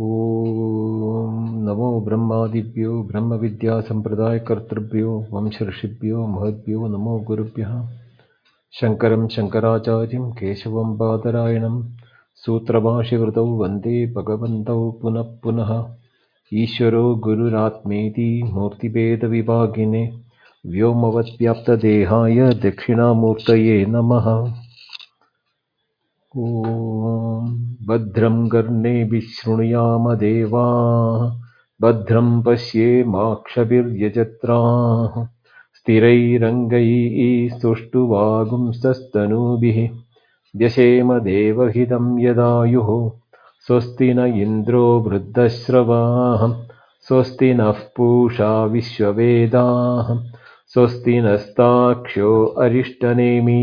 ॐ नमो ब्रह्मादिभ्यो ब्रह्मविद्यासम्प्रदायकर्तृभ्यो वंशऋषिभ्यो महद्भ्यो नमो गुरुभ्यः। शङ्करं शङ्कराचार्यं केशवं बादरायणं सूत्रभाष्यकृतौ वन्दे भगवन्तौ पुनः पुनः। ईश्वरो गुरुरात्मेति मूर्तिभेदविभागिने व्योमवद्व्याप्तदेहाय दक्षिणामूर्तये नमः ॐ भद्रं कर्णेभिः शृणुयाम देवाः भद्रं पश्येमाक्षभिर्यजत्राः स्थिरैरङ्गैः सुष्ठुवागुंसस्तनूभिः व्यशेम देवहितं यदायुः स्वस्ति न इन्द्रो वृद्धश्रवाः स्वस्ति नः पूषा विश्ववेदाः स्वस्ति नस्ताक्ष्यो अरिष्टनेमि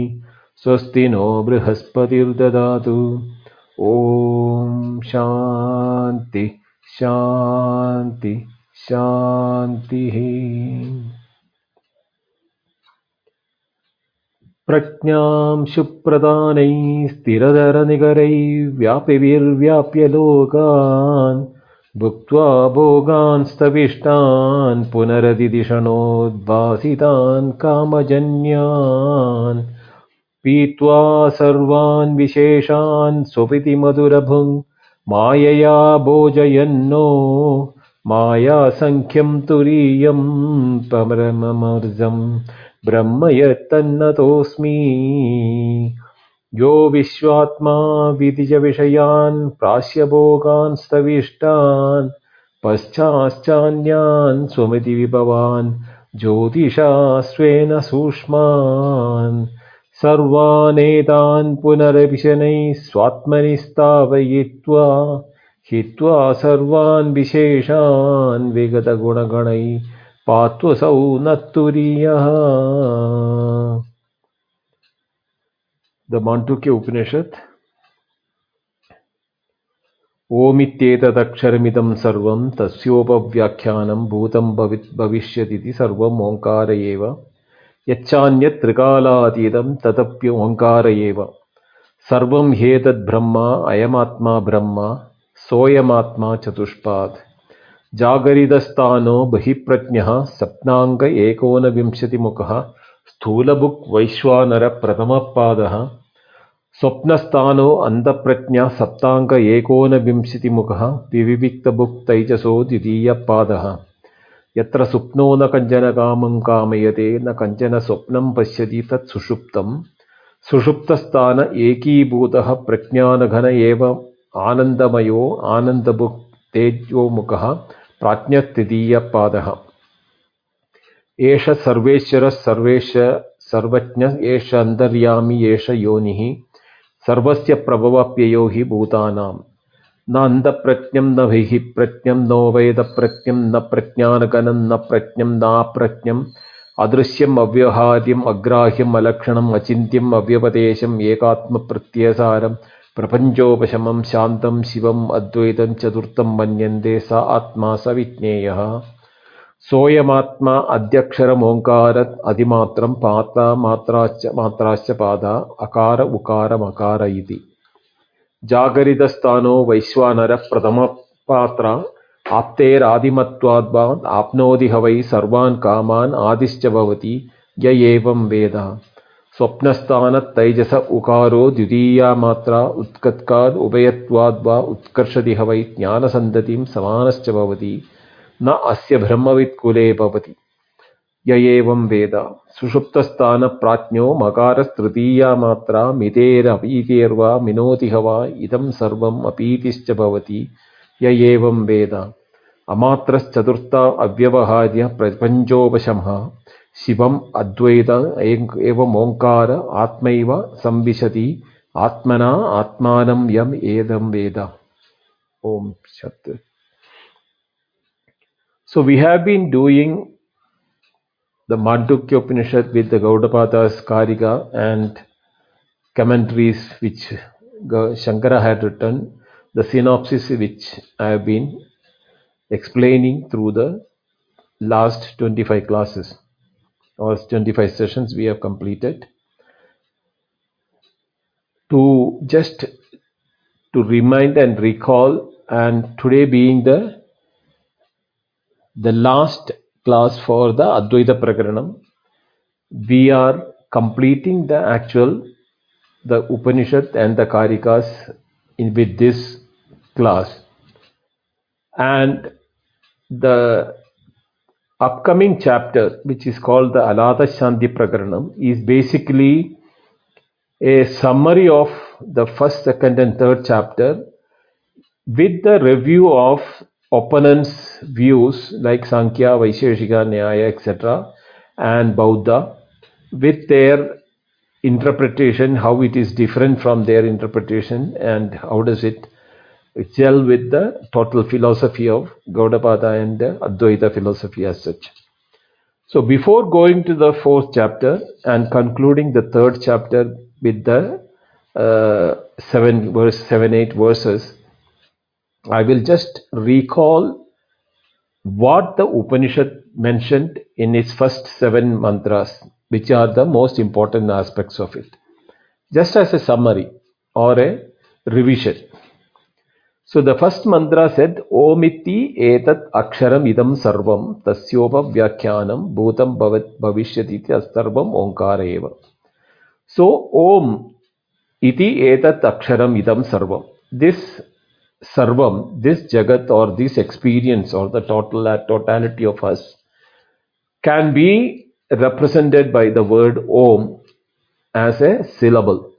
स्वस्ति नो बृहस्पतिर्ददातु। ॐ शान्ति शान्ति शान्तिः। प्रज्ञां शुप्रदानैः स्थिरधरनिकरैर्व्यापिभिर्व्याप्य लोकान् भुक्त्वा भोगान्स्तविष्टान् पुनरदिदिशनोद्भासितान् कामजन्यान् पीत्वा सर्वान् विशेषान् स्वपिति मधुरभुङ् मायया भोजयन्नो मायासङ्ख्यं तुरीयं परममर्जम् ब्रह्म यत्तन्नतोऽस्मि यो विश्वात्मा विदिजविषयान् प्रास्यभोगान् स्तविष्टान् पश्चाश्चान्यान् स्वमिति विभवान् ज्योतिषा स्वेन सूक्ष्मान् सर्वानेतान् पुनरभिशनैः स्वात्मनि स्थापयित्वा हित्वा सर्वान् विशेषान् विगतगुणगणैः पात्वसौ न तुरीयः। The Mandukya Upanishad ओमित्येतदक्षरमिदं सर्वं, तस्योपव्याख्यानं भूतं भवित् भविष्यतीति सर्वम् ओङ्कार एव। यच्चान्यत् त्रिकालातीतं तदप्योङ्कार एव सर्वं ह्येतद्ब्रह्म अयमात्मा ब्रह्म सोऽयमात्मा चतुष्पात् जागरितस्थानो बहिःप्रज्ञः सप्नाङ्ग एकोनविंशतिमुखः वैश्वानरप्रथमपादः स्वप्नस्थानो अन्धप्रज्ञा सप्ताङ्ग एकोनविंशतिमुखः विविक्तभुक् तैजसो द्वितीयपादः यत्र सुप्नो न कञ्चन कामं कामयते न कञ्चन स्वप्नं पश्यति तत् सुषुप्तं सुषुप्तस्थान एकीभूतः प्रज्ञानघन एव आनन्दमयो आनन्दभुक् तेजोमुखः प्राज्ञस्तृतीयपादः एष सर्वेश्वरः सर्वेश सर्वज्ञ एष अन्तर्यामि एष योनिः। सर्वस्य प्रभवप्ययो हि भूतानां न न हि प्रज्ञं नो वेदप्रज्ञं न प्रज्ञानगनं न प्रज्ञं नाप्रज्ञम् अदृश्यम् अव्यवहार्यम् अग्राह्यम् अलक्षणम् अचिन्त्यम् अव्यपदेशम् एकात्मप्रत्ययसारं प्रपञ्चोपशमं शान्तं शिवम् अद्वैतं चतुर्थं मन्यन्ते स आत्मा स विज्ञेयः। सोऽयमात्मा अध्यक्षरमोङ्कार अधिमात्रं पाता मात्राश्च मात्राश्च पादा अकार उकारमकार इति जागरितस्थानो वैश्वानरप्रथमपात्र आप्तेरादिमत्वाद्वा आप्नोति ह वै सर्वान् कामान् आदिश्च भवति य एवं वेद स्वप्नस्थानतैजस उकारो द्वितीया मात्रा उत्कत्काद् उभयत्वाद्वा उत्कर्षति ह वै ज्ञानसन्दतिं समानश्च भवति न अस्य ब्रह्मवित्कुले भवति य एवं वेद सुषुप्तस्थानप्राज्ञो मकारस्तृतीया मात्रा मितेरपीतेर्वा मिनोति ह वा इदं सर्वम् अपीतिश्च भवति य एवं वेद अमात्रश्चतुर्था अव्यवहार्य प्रपञ्चोपशमः शिवम् अद्वैत एवमोङ्कार आत्मैव संविशति आत्मना आत्मानं यम् एदं वेद ॐ सत् So we have been doing the Mandukya Upanishad with the Gaudapada's Karika and commentaries which Shankara had written, the synopsis which I have been explaining through the last 25 classes or 25 sessions we have completed. To just to remind and recall and today being the the last class for the Advaita Prakaranam, we are completing the actual the Upanishad and the Karikas in with this class. And the upcoming chapter, which is called the Alata Shanti Prakaranam, is basically a summary of the first, second, and third chapter with the review of opponents' views like Sankhya, Vaisheshika, Nyaya, etc., and Bauddha, with their interpretation, how it is different from their interpretation, and how does it gel with the total philosophy of Gaudapada and the Advaita philosophy as such. So, before going to the fourth chapter and concluding the third chapter with the uh, seven verse seven eight verses, I will just recall what the Upanishad mentioned in its first seven mantras, which are the most important aspects of it, just as a summary or a revision. So the first mantra said, Omiti etat aksharam idam sarvam tasyopa vyakhyanam bhutam bhavat bhavishyati astarvam onkara eva. So Om iti etat aksharam idam sarvam. This sarvam, this jagat or this experience or the total totality of us can be represented by the word Om as a syllable.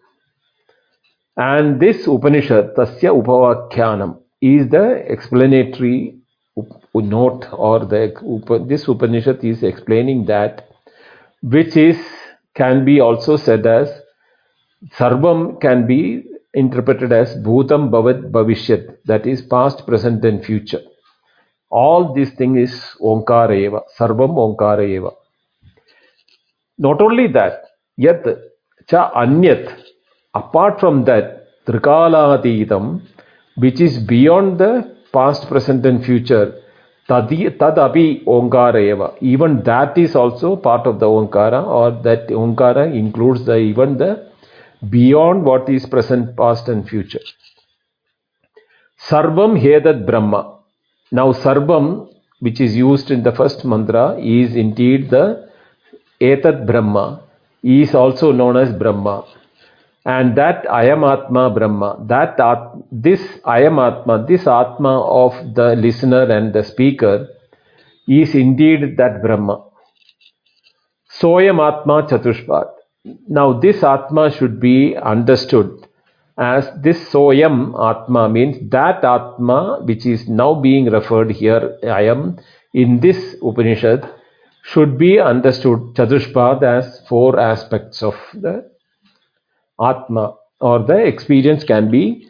And this Upanishad, Tasya Upavakhyanam, is the explanatory note or the this Upanishad is explaining that which is can be also said as Sarvam can be interpreted as Bhutam Bhavat Bhavishyat, that is past, present, and future. All this thing is Onkara Eva, Sarvam Onkara Eva. Not only that, Yat Cha Anyat, apart from that, Trikalatītam, which is beyond the past, present, and future, Tadi, Tadapi Onkara Eva. Even that is also part of the Onkara, or that Onkara includes the even the beyond what is present, past, and future. Sarvam Hedat Brahma. Now, Sarvam, which is used in the first mantra, is indeed the Etat Brahma, is also known as Brahma. And that I am Atma Brahma, that at, this I am Atma, this Atma of the listener and the speaker is indeed that Brahma. Soyam Atma Chatushpat. Now, this Atma should be understood as this Soyam Atma means that Atma which is now being referred here, I am, in this Upanishad should be understood Chatushpad as four aspects of the Atma or the experience can be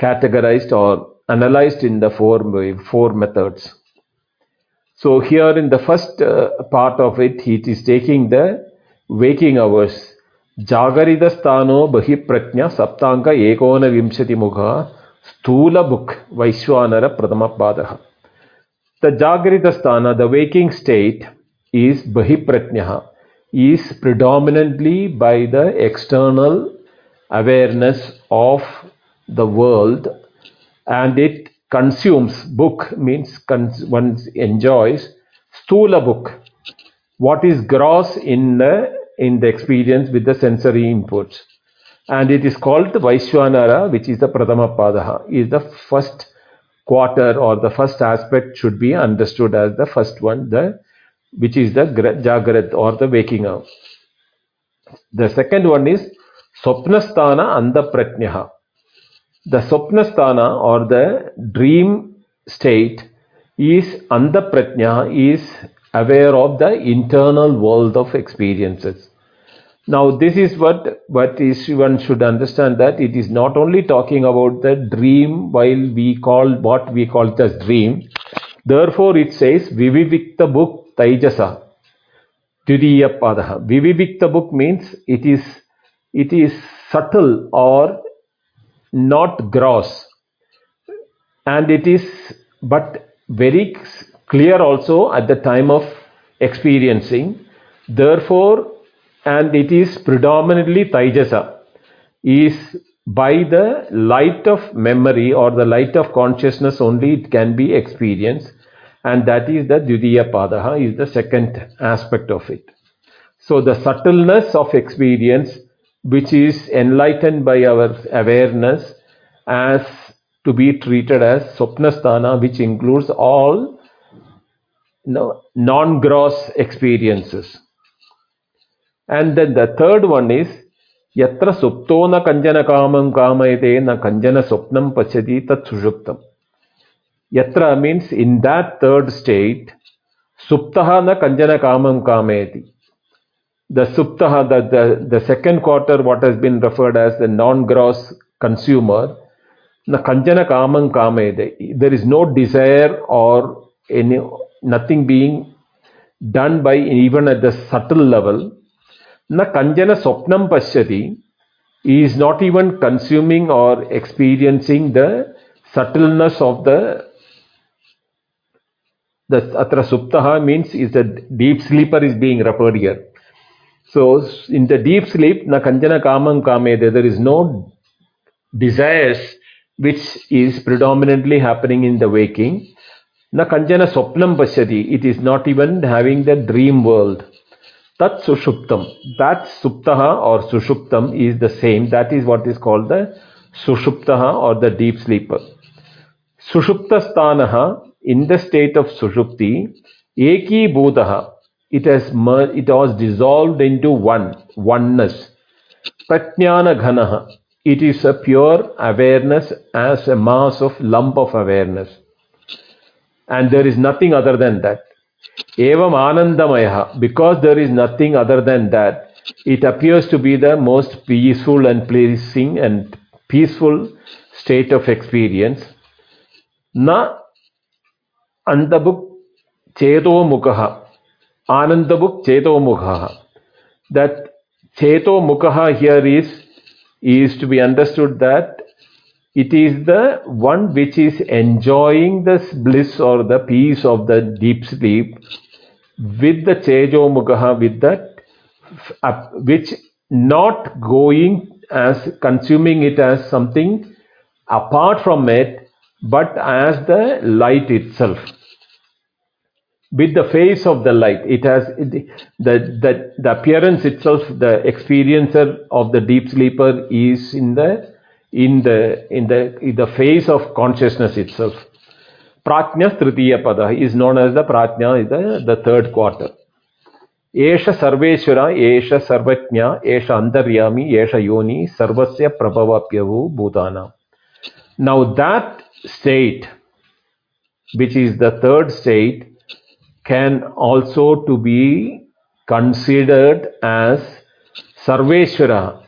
categorized or analyzed in the four, four methods. So, here in the first uh, part of it, it is taking the waking hours. Jagaridastano Bahipratnya Saptanga Ekona Vimshati Mukha Stula Book Vaishwanara Pradama The Jagaridasthana, the waking state, is Bahipratnya, is predominantly by the external awareness of the world and it consumes book means cons- one enjoys stula book what is gross in the in the experience with the sensory inputs. And it is called the Vaishwanara which is the Pradama Padaha. Is the first quarter or the first aspect should be understood as the first one the which is the Jagrat or the waking up the second one is Sopnasthana Andapratnyaha the Sopnasthana or the dream state is Andapratnya is aware of the internal world of experiences. Now, this is what, what is one should understand that it is not only talking about the dream while we call what we call the dream. Therefore, it says Vivivikta book Taijasa. Turiya Padaha. Vivivikta book means it is it is subtle or not gross. And it is but very clear also at the time of experiencing. Therefore, and it is predominantly Taijasa, is by the light of memory or the light of consciousness only it can be experienced and that is the Dvidiya Padaha is the second aspect of it. So the subtleness of experience which is enlightened by our awareness as to be treated as Sopnasthana which includes all no, non-gross experiences. And then the third one is Yatra supto na kanjana kamam kamayate na kanjana sopnam pachati tat sushuptam. Yatra means in that third state, suptaha na kanjana kamam kamayati. The suptaha, the, the, the second quarter, what has been referred as the non-gross consumer, na kanjana kamam kamayate. There is no desire or any nothing being done by even at the subtle level na kanjana sopnam pashyati is not even consuming or experiencing the subtleness of the the atra suptaha means is the deep sleeper is being referred here. So in the deep sleep, na kanjana kamam kame, there is no desires which is predominantly happening in the waking. Na kanjana sopnam pashyati, it is not even having the dream world. Tat sushuptam. That suptaha or sushuptam is the same. That is what is called the sushuptaha or the deep sleeper. Sushuptastanaha in the state of sushupti, eki bhudaha. It has it was dissolved into one, oneness. Pratnyana ghanaha. It is a pure awareness as a mass of lump of awareness. And there is nothing other than that. Evam Anandamaya, because there is nothing other than that, it appears to be the most peaceful and pleasing and peaceful state of experience. Na Andabuk Cheto Mukaha. Anandabuk Cheto Mukha. That Cheto Mukha here is, is to be understood that it is the one which is enjoying the bliss or the peace of the deep sleep with the Chejo Mugaha, with that, uh, which not going as consuming it as something apart from it, but as the light itself. With the face of the light, it has the, the, the appearance itself, the experiencer of the deep sleeper is in the in the in the in the phase of consciousness itself. Pratnya Tritiya Pada is known as the Pratnya, the, the third quarter. Esha Sarveshwara, Esha Sarvatnya, Esha Andaryami, Esha Yoni, Sarvasya Prabhavapyavu Bhutana. Now that state, which is the third state, can also to be considered as Sarveshwara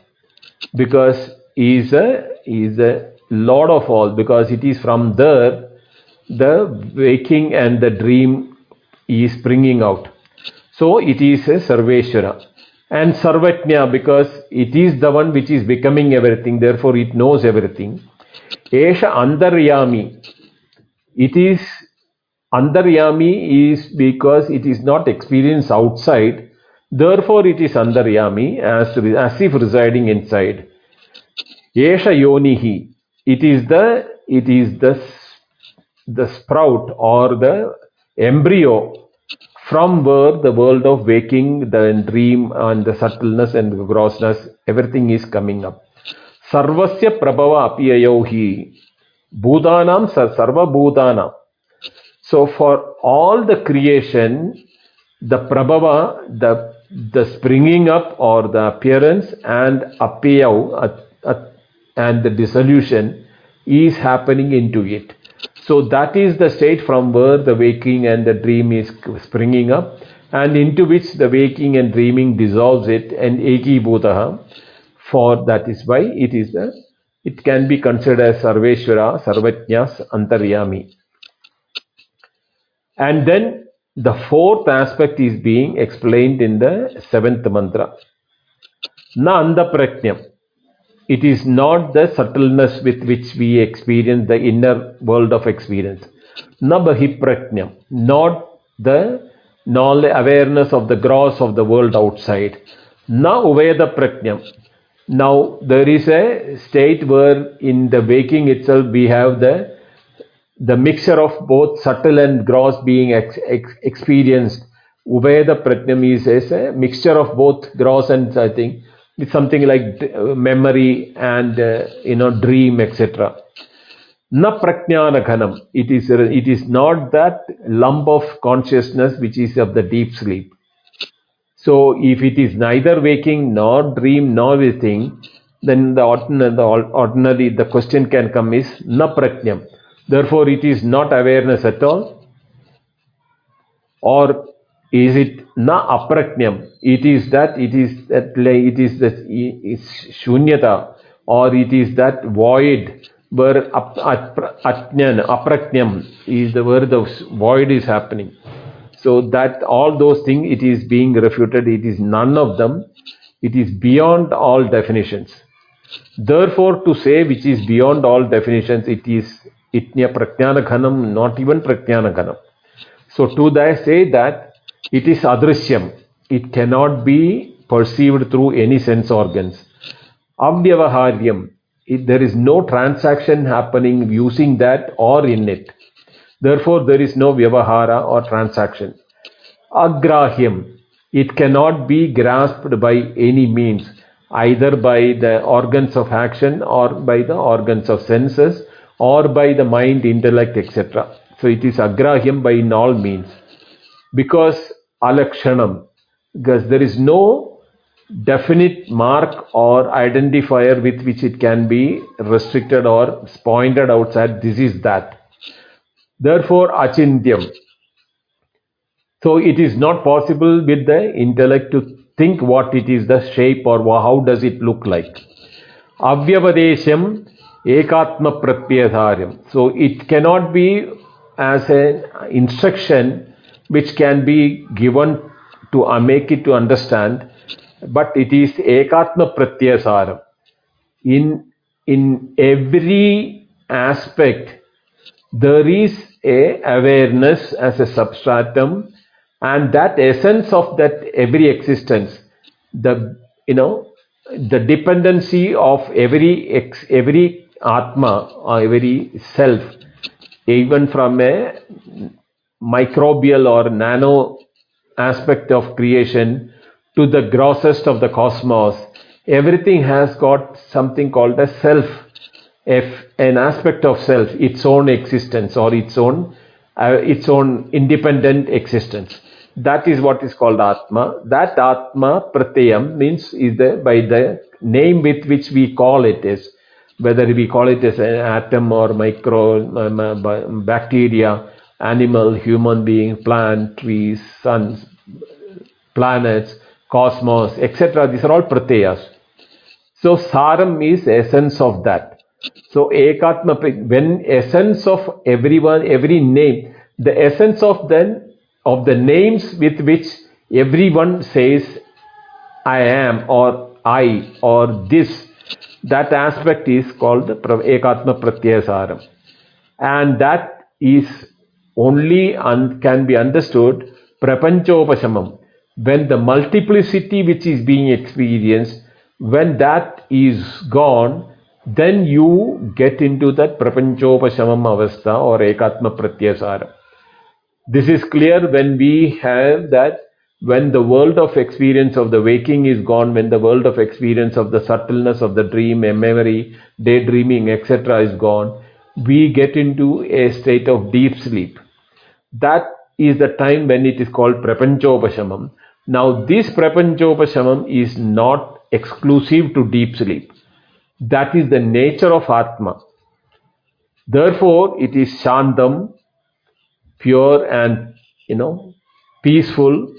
because is a is a Lord of all because it is from there the waking and the dream is springing out. So it is a Sarveshwara. And Sarvatnya because it is the one which is becoming everything, therefore it knows everything. Esha Andaryami. It is Andaryami is because it is not experienced outside, therefore it is Andaryami as, as if residing inside. Esha Yonihi. It is the it is the the sprout or the embryo from where the world of waking, the dream and the subtleness and the grossness, everything is coming up. Sarvasya prabhava apiyayohi. Bhutanam sarva bhutana. So for all the creation, the prabhava, the the springing up or the appearance and apiyav, and the dissolution is happening into it. So that is the state from where the waking and the dream is springing up and into which the waking and dreaming dissolves it and eki bhutaha for that is why it is a, it can be considered as sarveshwara sarvatnyas antaryami. And then the fourth aspect is being explained in the seventh mantra. Na andapraknyam it is not the subtleness with which we experience the inner world of experience. Nabahipratnyam, not the knowledge, awareness of the gross of the world outside. Na uveda pratnyam. Now there is a state where in the waking itself we have the the mixture of both subtle and gross being ex- ex- experienced. Is, is a mixture of both gross and I think it's something like uh, memory and uh, you know dream etc. Na prajnana ghanam. It is it is not that lump of consciousness which is of the deep sleep. So if it is neither waking nor dream nor waking, then the ordinary, the ordinary the question can come is na prajnam. Therefore, it is not awareness at all, or is it na aprajnam? It is that it is that it is that shunyata, or it is that void where atnyan aprajnam is the where the void is happening. So that all those things it is being refuted. It is none of them. It is beyond all definitions. Therefore, to say which is beyond all definitions, it is itnya prajnana ghanam, not even prajnana ghanam. So to that say that it is adrishyam, it cannot be perceived through any sense organs. Avyavaharyam, there is no transaction happening using that or in it. Therefore, there is no vyavahara or transaction. Agrahyam, it cannot be grasped by any means, either by the organs of action or by the organs of senses or by the mind, intellect, etc. So it is agrahyam by all means. Because alakshanam, because there is no definite mark or identifier with which it can be restricted or pointed outside, this is that. Therefore, achintyam. So it is not possible with the intellect to think what it is, the shape or how does it look like. Avyavadesham ekatma pratyadharyam. So it cannot be as an instruction which can be given to uh, make it to understand, but it is ekatma pratyasaram. In in every aspect there is a awareness as a substratum and that essence of that every existence the you know the dependency of every ex, every atma or every self even from a microbial or nano aspect of creation to the grossest of the cosmos everything has got something called a self if an aspect of self, its own existence or its own uh, its own independent existence. That is what is called Atma. That Atma Pratyam means is the by the name with which we call it is whether we call it as an atom or micro um, bacteria, animal, human being, plant, trees, suns, planets, cosmos, etc. These are all pratyas. So saram is essence of that. So ekatma, when essence of everyone, every name, the essence of then of the names with which everyone says I am or I or this, that aspect is called ekatma pratyasaram. And that is only un, can be understood prapanchopashamam. When the multiplicity which is being experienced, when that is gone, then you get into that prapanchopashamam avastha or ekatma pratyasara. This is clear when we have that when the world of experience of the waking is gone, when the world of experience of the subtleness of the dream, memory, daydreaming, etc. is gone, we get into a state of deep sleep. That is the time when it is called prapanchopashamam. Now, this prapanchopashamam is not exclusive to deep sleep. That is the nature of Atma. Therefore, it is Shantam, pure and, you know, peaceful.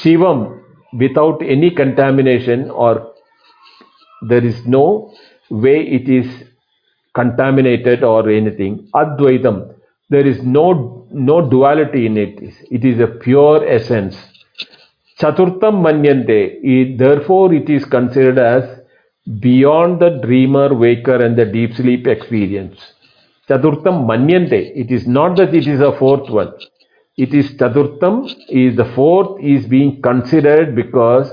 Shivam, without any contamination or there is no way it is contaminated or anything. Advaitam, there is no, no duality in it. It is a pure essence. Chaturtham manyante, therefore it is considered as beyond the dreamer, waker, and the deep sleep experience. Chaturtham manyante. It is not that it is a fourth one. It is Chaturtham is the fourth is being considered because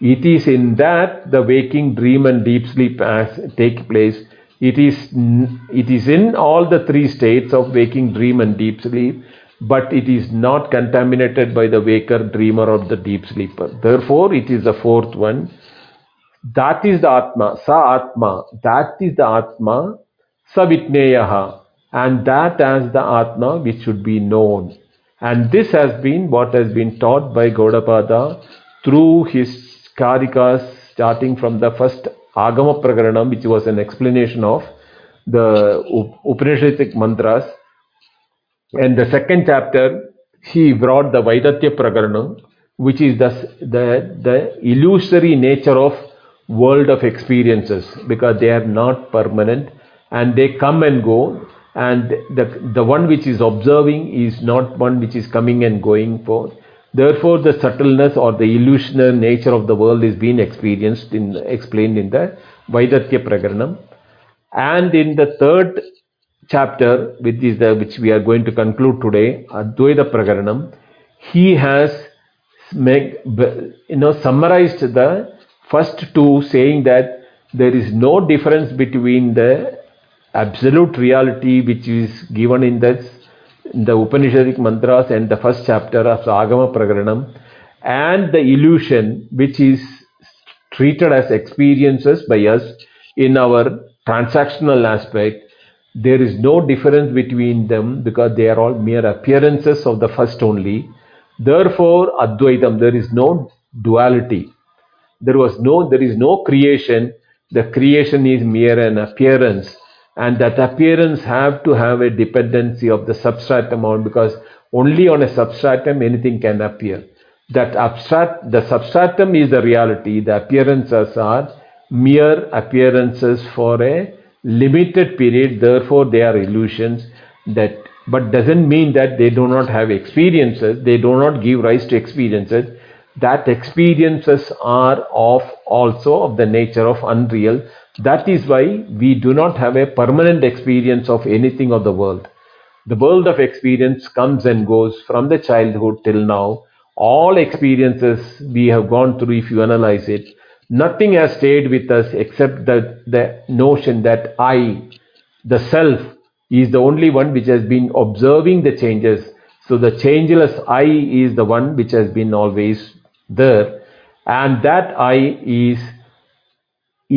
It is in that the waking, dream, and deep sleep as take place. It is, it is in all the three states of waking, dream, and deep sleep, but it is not contaminated by the waker, dreamer, or the deep sleeper. Therefore, it is the fourth one. That is the Atma, Sa Atma. That is the Atma, Savitneyaha. And that as the Atma which should be known. And this has been what has been taught by Gaudapada through his Karikas, starting from the first Agama Prakaranam, which was an explanation of the Upanishadic mantras. And the second chapter, he brought the Vaitathya Prakaranam, which is the, the, the illusory nature of world of experiences because they are not permanent and they come and go and the, the one which is observing is not one which is coming and going for. Therefore, the subtleness or the illusionary nature of the world is being experienced in explained in the Vaitathya Prakaranam. And in the third chapter, which is the which we are going to conclude today, Advaita Prakaranam, he has make, you know summarized the first two, saying that there is no difference between the absolute reality which is given in the, the Upanishadic mantras and the first chapter of the Agama Prakaranam and the illusion which is treated as experiences by us in our transactional aspect. There is no difference between them because they are all mere appearances of the first only. Therefore, Advaitam, there is no duality. There was no, there is no creation. The creation is mere an appearance and that appearance have to have a dependency of the substratum on because only on a substratum anything can appear. That abstract the substratum is the reality. The appearances are mere appearances for a limited period therefore they are illusions that but doesn't mean that they do not have experiences. They do not give rise to experiences. That experiences are of also of the nature of unreal that is why we do not have a permanent experience of anything of the world. The world of experience comes and goes from the childhood till now. All experiences we have gone through, if you analyze it, nothing has stayed with us except the, the notion that I, the self, is the only one which has been observing the changes. So the changeless I is the one which has been always there. And that I is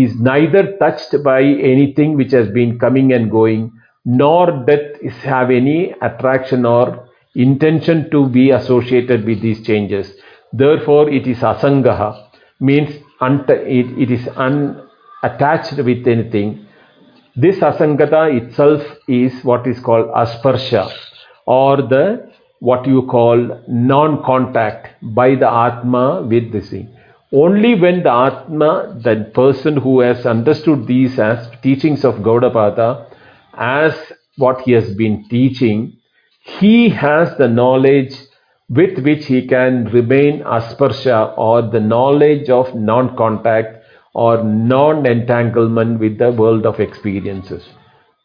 is neither touched by anything which has been coming and going, nor doth have any attraction or intention to be associated with these changes. Therefore, it is asangaha, means it, it is unattached with anything. This asangata itself is what is called asparsha or the what you call non-contact by the Atma with the thing. Only when the Atma, the person who has understood these as teachings of Gaudapada, as what he has been teaching, he has the knowledge with which he can remain asparsha or the knowledge of non-contact or non-entanglement with the world of experiences.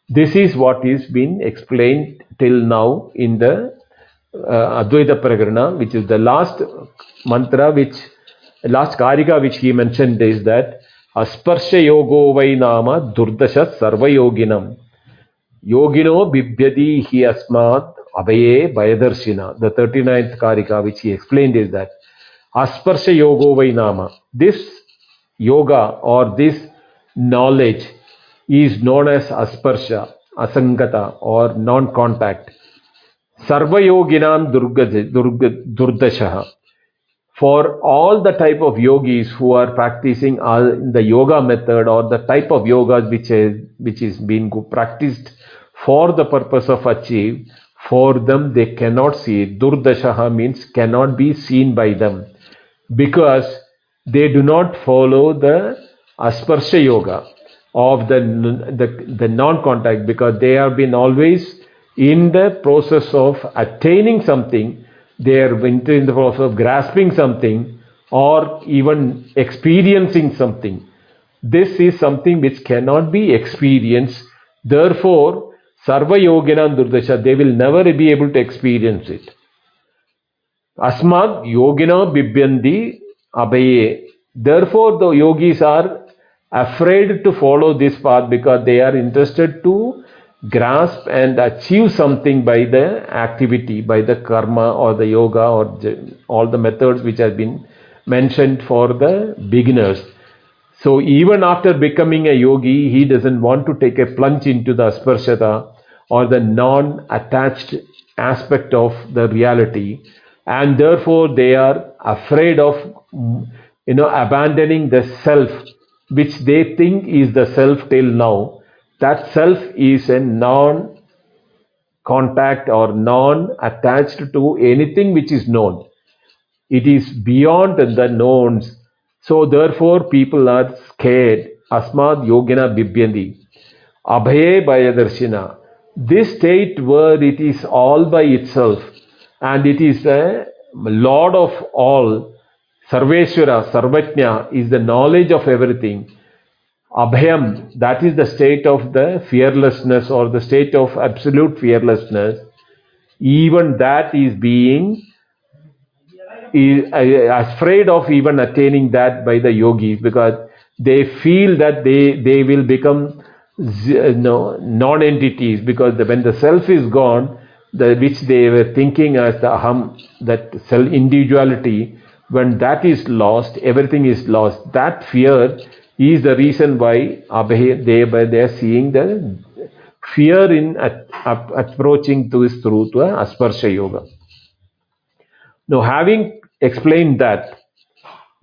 This is what is been explained till now in the uh, Advaita which is the last mantra which last karika which he mentioned is that asparsha yogo vai nama durdasha sarva yoginam yogino bibhyadi hi asmat abhaye bayadarshina the 39th karika which he explained is that asparsha yogo vai nama this yoga or this knowledge is known as asparsha asangata or non contact sarva yoginam durga, durga, durdasha for all the type of yogis who are practicing uh, the yoga method or the type of yogas which is which is being practiced for the purpose of achieve for them they cannot see it. durdashaha means cannot be seen by them because they do not follow the asparsha yoga of the the, the non-contact because they have been always in the process of attaining something they are in the process of grasping something or even experiencing something. This is something which cannot be experienced. Therefore, Sarva Yogina Durdasha, they will never be able to experience it. Asmad Yogina Bibyandi Abaye. Therefore, the yogis are afraid to follow this path because they are interested to grasp and achieve something by the activity, by the karma or the yoga or all the methods which have been mentioned for the beginners. So even after becoming a yogi, he doesn't want to take a plunge into the asparshata or the non-attached aspect of the reality and therefore they are afraid of you know abandoning the self which they think is the self till now that self is a non contact or non attached to anything which is known. It is beyond the knowns. So therefore people are scared. Asmad yogina bibhyandi. Abhaye bhayadarshina. This state where it is all by itself and it is a Lord of all, Sarveshwara, Sarvajna is the knowledge of everything. Abhayam, that is the state of the fearlessness or the state of absolute fearlessness. Even that is being is afraid of even attaining that by the yogis because they feel that they, they will become no, non-entities because the, when the self is gone, the, which they were thinking as the aham, that self individuality, when that is lost, everything is lost. That fear is the reason why they, they are seeing the fear in approaching to this through to a asparsha yoga. Now, having explained that,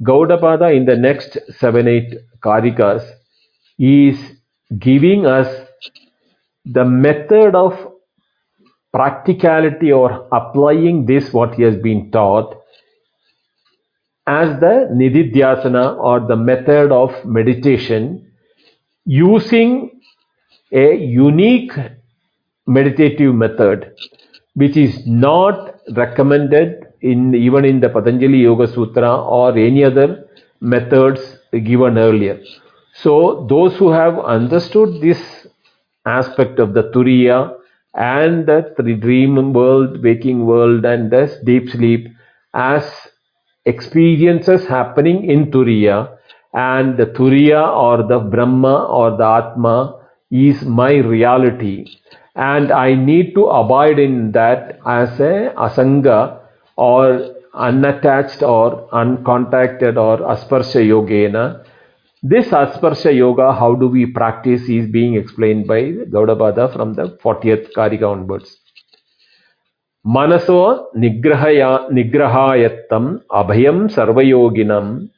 Gaudapada in the next seven eight karikas is giving us the method of practicality or applying this what he has been taught as the nididhyasana or the method of meditation using a unique meditative method which is not recommended in even in the Patanjali Yoga Sutra or any other methods given earlier. So those who have understood this aspect of the Turiya and the dream world, waking world and this deep sleep as experiences happening in Turiya and the Turiya or the Brahma or the Atma is my reality and I need to abide in that as a asanga or unattached or uncontacted or asparsha yogena this Asparsha Yoga, how do we practice, is being explained by Gaudapada from the 40th Karika onwards. Manaso nigrahaya, nigrahayattam abhayam sarvayoginam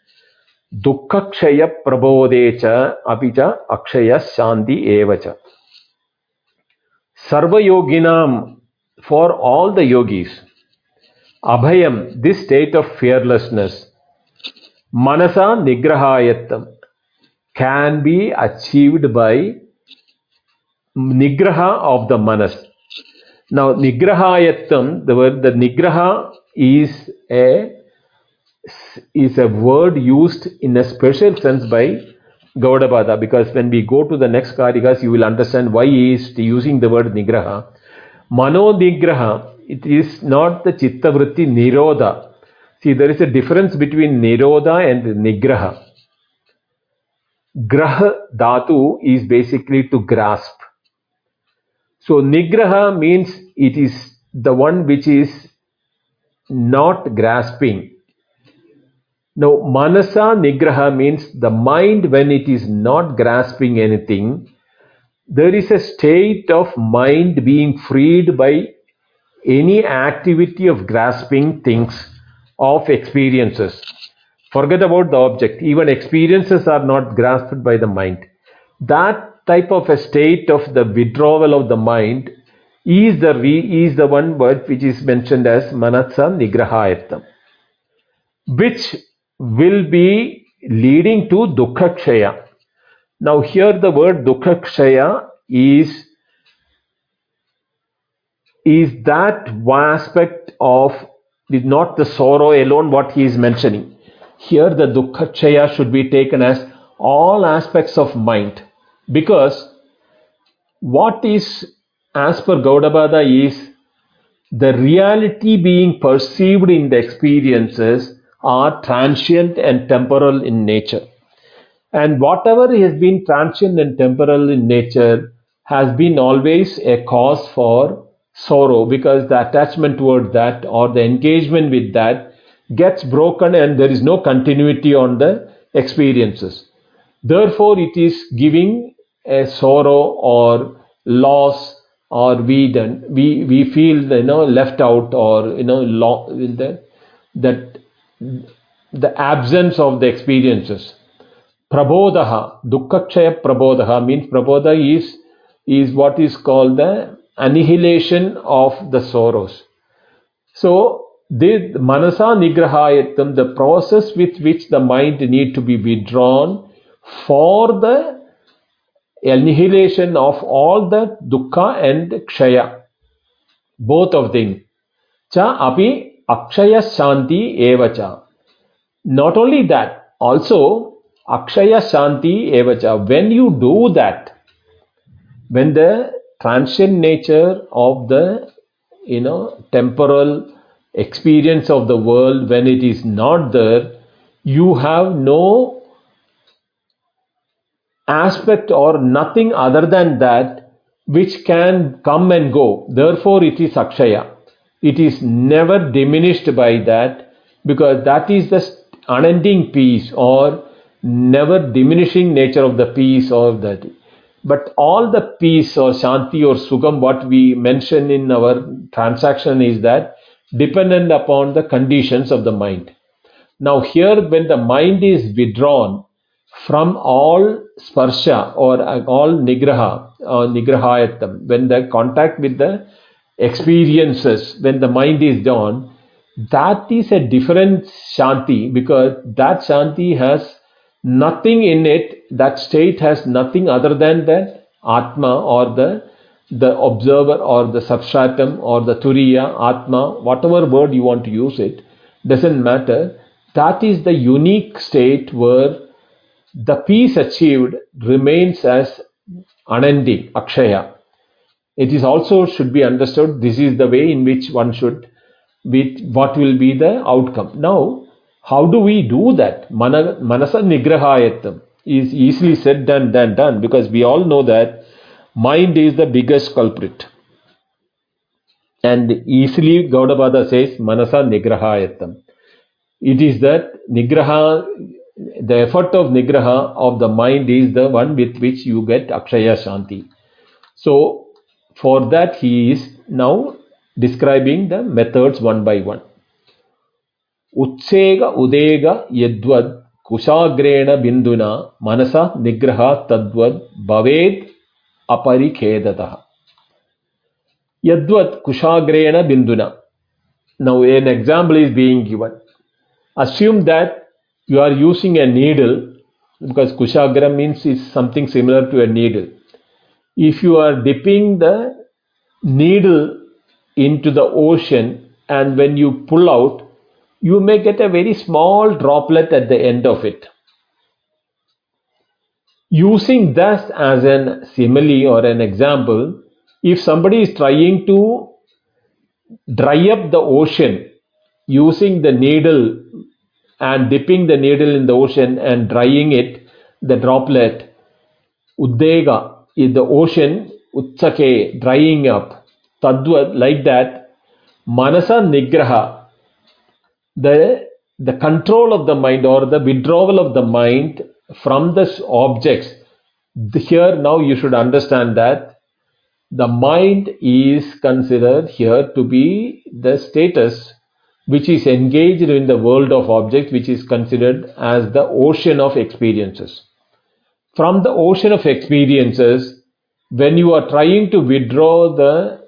dukkakshaya prabodecha apicha akshaya shanti evacha. Sarvayoginam, for all the yogis, abhayam, this state of fearlessness, manasa nigrahayattam, can be achieved by nigraha of the manas. Now, nigrahayattam, the word the nigraha is a is a word used in a special sense by Gaudapada because when we go to the next karikas, you will understand why he is using the word nigraha. Mano nigraha, it is not the chitta vritti nirodha. See, there is a difference between nirodha and nigraha. Graha dhatu is basically to grasp. So nigraha means it is the one which is not grasping. Now manasa nigraha means the mind when it is not grasping anything, there is a state of mind being freed by any activity of grasping things, of experiences. Forget about the object. Even experiences are not grasped by the mind. That type of a state of the withdrawal of the mind is the re, is the one word which is mentioned as manatsa nigrahayatam, which will be leading to dukkha Now here the word dukkha is is that one aspect of is not the sorrow alone what he is mentioning. Here the dukkha should be taken as all aspects of mind because what is as per Gaudapada is the reality being perceived in the experiences are transient and temporal in nature. And whatever has been transient and temporal in nature has been always a cause for sorrow because the attachment toward that or the engagement with that gets broken and there is no continuity on the experiences. Therefore, it is giving a sorrow or loss or we then we we feel you know left out or you know lo- the, that the absence of the experiences. Prabodha, dukkakshaya prabodha means prabodha is is what is called the annihilation of the sorrows. So the manasa nigrahayatam, the process with which the mind need to be withdrawn for the annihilation of all the dukkha and kshaya. Both of them. Cha api akshaya shanti evacha. Not only that, also akshaya shanti evacha. When you do that, when the transient nature of the you know temporal experience of the world when it is not there you have no aspect or nothing other than that which can come and go. Therefore, it is Akshaya. It is never diminished by that because that is the unending peace or never diminishing nature of the peace or that. But all the peace or Shanti or Sugam, what we mention in our transaction is that dependent upon the conditions of the mind. Now, here, when the mind is withdrawn, from all sparsha or all nigraha or nigrahayatam, when the contact with the experiences, when the mind is done, that is a different shanti because that shanti has nothing in it, that state has nothing other than the atma or the the observer or the substratum or the turiya, atma, whatever word you want to use it, doesn't matter. That is the unique state where the peace achieved remains as unending, akshaya. It is also should be understood this is the way in which one should, with what will be the outcome. Now, how do we do that? Mana, manasa nigrahayatam is easily said than, than done because we all know that mind is the biggest culprit. And easily Gaudapada says manasa nigrahayatam. It is that nigraha the effort of nigraha of the mind is the one with which you get akshaya shanti. So, for that, he is now describing the methods one by one. Utsega udega yadvad kushagrena binduna manasa nigraha tadvad bhaved aparikhedataha. Yadvat kushagrena binduna. Now, an example is being given. Assume that you are using a needle because kushagra means is something similar to a needle. If you are dipping the needle into the ocean and when you pull out, you may get a very small droplet at the end of it. Using this as an simile or an example, if somebody is trying to dry up the ocean using the needle and dipping the needle in the ocean and drying it, the droplet, uddega, in the ocean, utsake, drying up, tadvat, like that, manasa nigraha, the, the control of the mind or the withdrawal of the mind from the objects. Here now you should understand that the mind is considered here to be the status which is engaged in the world of objects, which is considered as the ocean of experiences. From the ocean of experiences, when you are trying to withdraw the,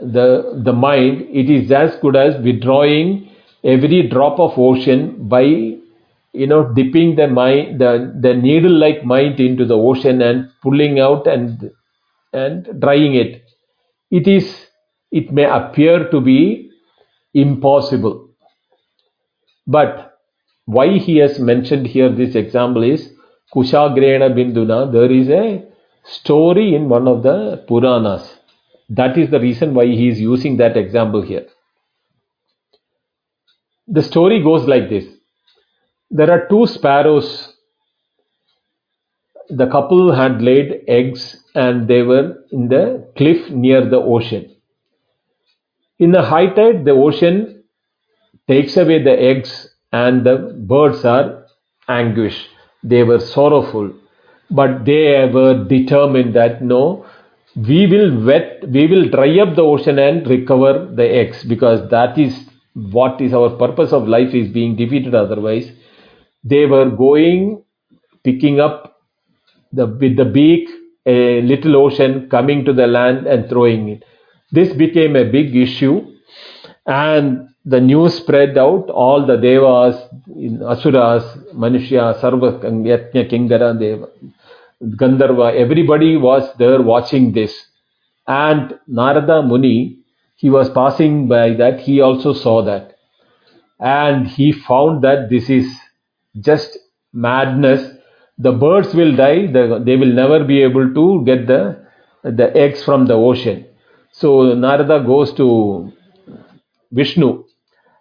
the, the mind, it is as good as withdrawing every drop of ocean by you know dipping the mind the, the needle like mind into the ocean and pulling out and and drying it it is it may appear to be impossible. But why he has mentioned here this example is Kushagrena Binduna. There is a story in one of the Puranas. That is the reason why he is using that example here. The story goes like this there are two sparrows. The couple had laid eggs and they were in the cliff near the ocean. In the high tide, the ocean takes away the eggs and the birds are anguish. They were sorrowful, but they were determined that no, we will wet, we will dry up the ocean and recover the eggs because that is what is our purpose of life is being defeated otherwise. They were going, picking up the with the beak a little ocean coming to the land and throwing it. This became a big issue, and the news spread out. All the devas, asuras, manushya, sarva, yatnya, kinnara, deva, Gandharva, everybody was there watching this. And Narada Muni, he was passing by that, he also saw that. And he found that this is just madness. The birds will die, the, they will never be able to get the, the eggs from the ocean. So Narada goes to Vishnu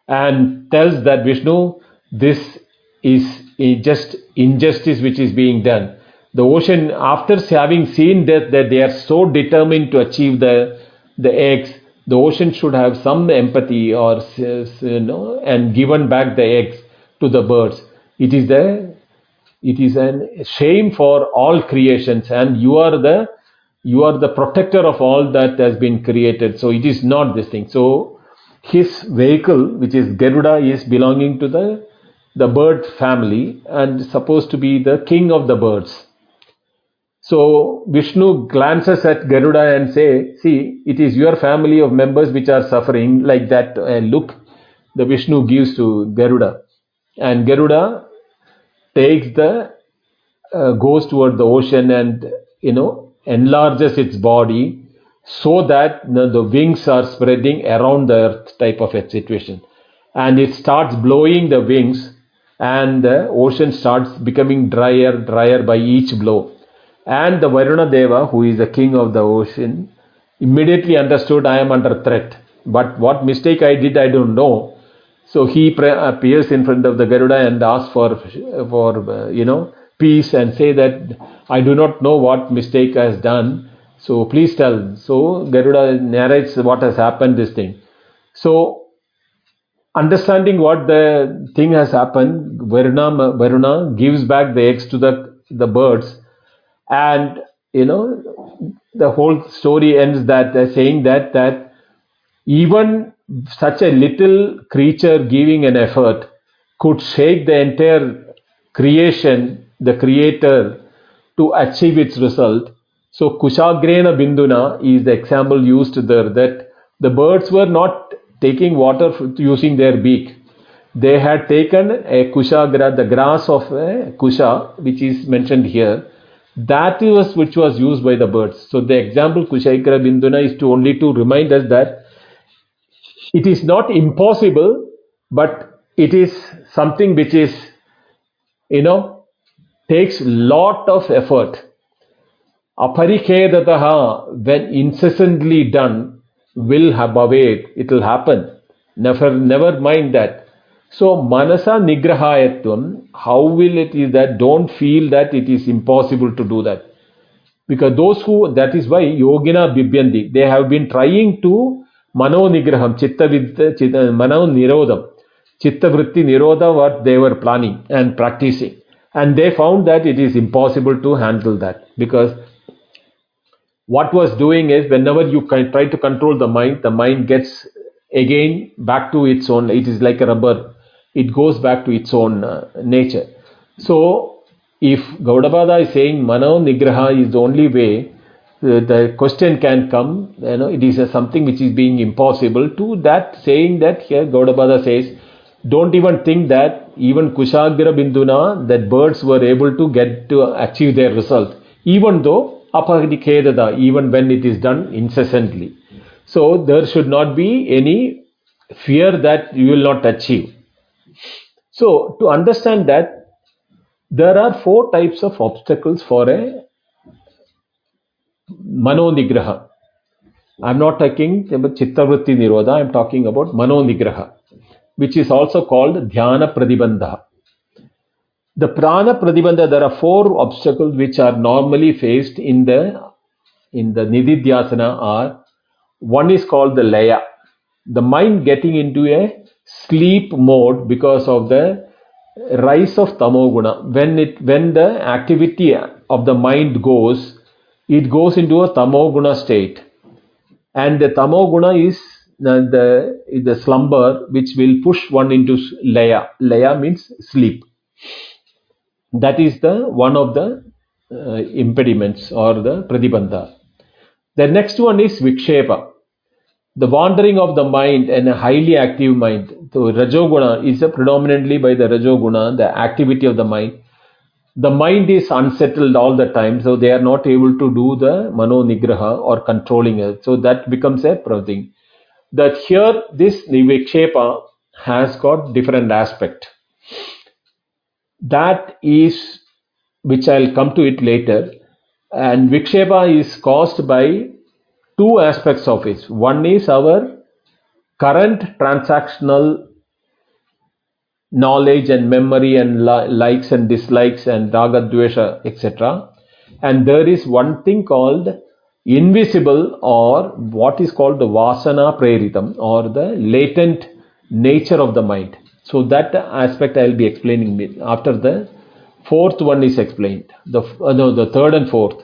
and tells that Vishnu, this is just injustice which is being done the ocean, after having seen that, that they are so determined to achieve the, the eggs, the ocean should have some empathy or you know, and given back the eggs to the birds. It is the it is a shame for all creations, and you are the you are the protector of all that has been created. So it is not this thing. So his vehicle, which is Garuda, is belonging to the the bird family and supposed to be the king of the birds. So Vishnu glances at Garuda and say, see, it is your family of members which are suffering like that uh, look the Vishnu gives to Garuda. And Garuda takes the, uh, goes toward the ocean and, you know, enlarges its body so that the, wings are spreading around the earth type of a situation. And it starts blowing the wings and the ocean starts becoming drier, drier by each blow and the Varuna Deva, who is the king of the ocean, immediately understood I am under threat. But what mistake I did, I don't know. So he appears in front of the Garuda and asks for, for uh, you know, peace and say that I do not know what mistake I has done. So please tell. So Garuda narrates what has happened, this thing. So understanding what the thing has happened, Varuna, Varuna gives back the eggs to the, the birds and you know the whole story ends that uh, saying that that even such a little creature giving an effort could shake the entire creation the creator to achieve its result so kushagrena binduna is the example used there that the birds were not taking water using their beak they had taken a kushagra the grass of a kusha which is mentioned here that was which was used by the birds. So the example Kushaikara Binduna is to only to remind us that it is not impossible, but it is something which is, you know, takes lot of effort. Aparikedataha, when incessantly done, will have await. It will happen. Never, never mind that. So, manasa nigrahayatvam, how will it is that don't feel that it is impossible to do that? Because those who, that is why yogina bibhyandi, they have been trying to mano nigraham, chitta, chitta mano nirodham, chitta vritti nirodha, what they were planning and practicing. And they found that it is impossible to handle that because what was doing is whenever you try to control the mind, the mind gets again back to its own, it is like a rubber it goes back to its own uh, nature. So, if Gaudapada is saying Mano Nigraha is the only way, the question can come, you know, it is something which is being impossible. To that, saying that here Gaudapada says, don't even think that even Kushagra Binduna, that birds were able to get to achieve their result, even though Apahadikedada, even when it is done incessantly. So there should not be any fear that you will not achieve. So, to understand that, there are four types of obstacles for a mano nigraha. I am not talking about chittavritti nirodha, I am talking about mano nigraha, which is also called dhyana pradibandha. The prana pratibandha, there are four obstacles which are normally faced in the in the nididhyasana are one is called the laya, the mind getting into a sleep mode because of the rise of tamoguna. When it when the activity of the mind goes, it goes into a tamoguna state, and the tamoguna is the the slumber which will push one into laya. Laya means sleep. That is the one of the uh, impediments or the pratibandha. The next one is vikshepa, the wandering of the mind and a highly active mind. So rajoguna is predominantly by the rajoguna, the activity of the mind. The mind is unsettled all the time, so they are not able to do the mano nigraha or controlling it. So that becomes a thing. That here this vikshepa has got different aspect that is which I'll come to it later. And Vikshepa is caused by two aspects of it. One is our current transactional knowledge and memory and li- likes and dislikes and raga dvesha etc and there is one thing called invisible or what is called the vasana preritam or the latent nature of the mind so that aspect I will be explaining after the fourth one is explained. The uh, no, the third and fourth.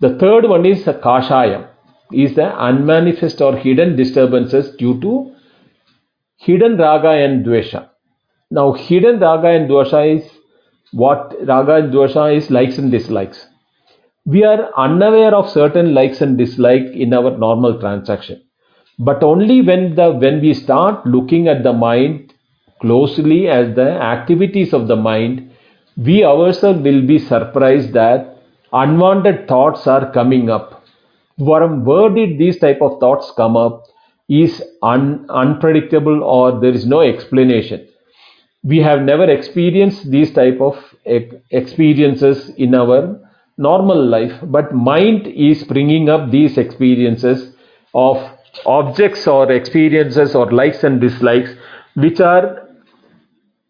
The third one is kashayam, is the unmanifest or hidden disturbances due to hidden raga and dvesha. Now, hidden raga and dvesha is what raga and dvesha is likes and dislikes. We are unaware of certain likes and dislikes in our normal transaction, but only when the when we start looking at the mind closely as the activities of the mind, we ourselves will be surprised that unwanted thoughts are coming up. Where did these type of thoughts come up is un- unpredictable or there is no explanation. We have never experienced these type of experiences in our normal life, but mind is bringing up these experiences of objects or experiences or likes and dislikes which are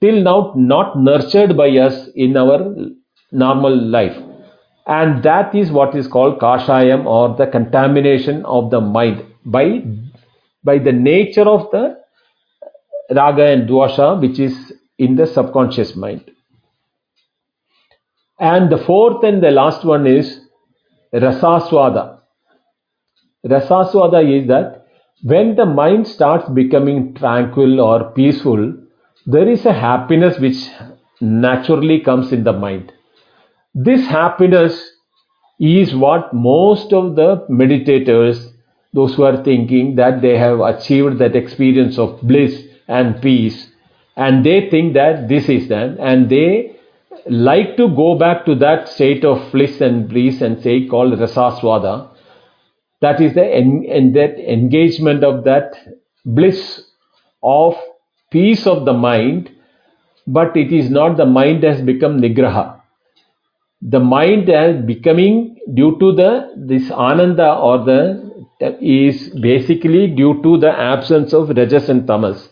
till now not nurtured by us in our normal life. And that is what is called kashayam or the contamination of the mind by, by the nature of the raga and dvesha which is in the subconscious mind. And the fourth and the last one is rasaswada. Rasaswada is that when the mind starts becoming tranquil or peaceful, there is a happiness which naturally comes in the mind. This happiness is what most of the meditators, those who are thinking that they have achieved that experience of bliss and peace, and they think that this is that, and they like to go back to that state of bliss and bliss and say called rasaswada. That is the en- that engagement of that bliss of peace of the mind, but it is not the mind has become nigraha. The mind has becoming due to the this ananda or the is basically due to the absence of rajas and tamas,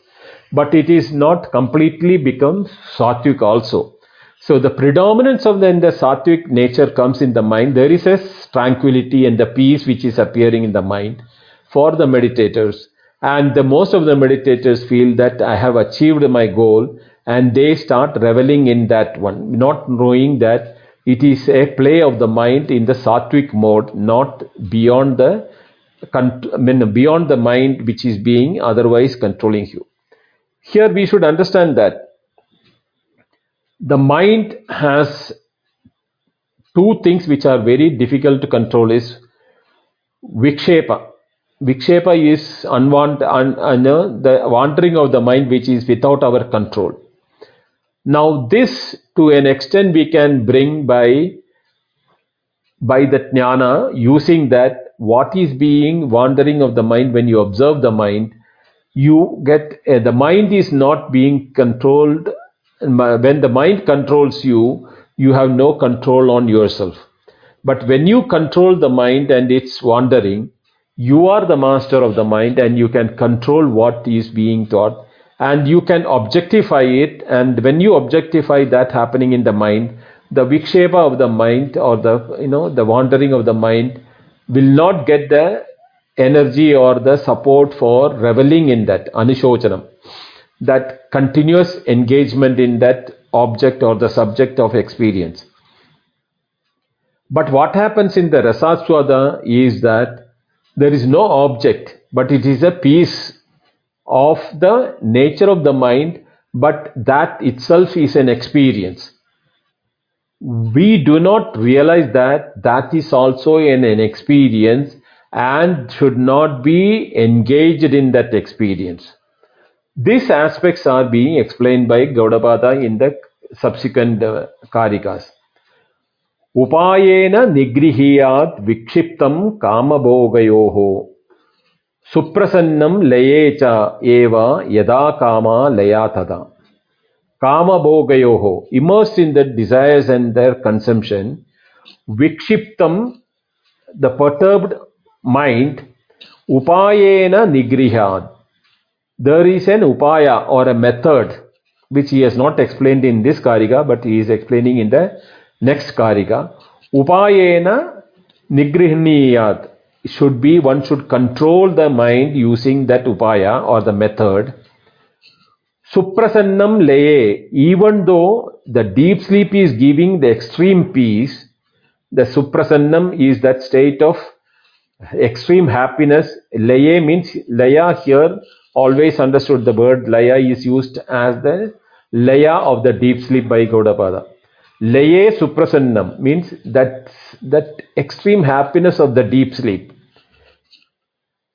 but it is not completely become sattvic also. So the predominance of the, the sattvic nature comes in the mind. There is a tranquility and the peace which is appearing in the mind for the meditators. And the most of the meditators feel that I have achieved my goal and they start reveling in that one, not knowing that it is a play of the mind in the sattvic mode, not beyond the beyond the mind which is being otherwise controlling you. Here we should understand that the mind has two things which are very difficult to control is vikshepa Vikshepa is unwanted, un, un, uh, the wandering of the mind which is without our control. Now, this to an extent we can bring by by the jnana using that what is being wandering of the mind when you observe the mind you get uh, the mind is not being controlled when the mind controls you you have no control on yourself but when you control the mind and it's wandering you are the master of the mind and you can control what is being taught and you can objectify it. And when you objectify that happening in the mind the vikshepa of the mind or the you know the wandering of the mind will not get the energy or the support for reveling in that anushojanam that continuous engagement in that object or the subject of experience. But what happens in the rasaswada is that there is no object but it is a piece of the nature of the mind, but that itself is an experience. We do not realize that that is also an, an experience and should not be engaged in that experience. These aspects are being explained by Gaudapada in the subsequent uh, Karikas. उपायन निगृहिया विक्षिप्त कामभोगो सुप्रसन्नम लये एव काम कामा लया तदा। कामभोगो immersed in the desires and their consumption विक्षिप्त the perturbed mind उपायन निगृहिया देर इज़ एन उपाय or a method which he has not explained in this कारिगा but he is explaining in the next कारिका उपायन निगृहणीयात should be one should control the mind using that उपाय or the method सुप्रसन्नम लये even though the deep sleep is giving the extreme peace the सुप्रसन्नम is that state of extreme happiness लये means लया here always understood the word लया is use as the लया of the deep sleep by Gaudapada Laye suprasannam means that that extreme happiness of the deep sleep.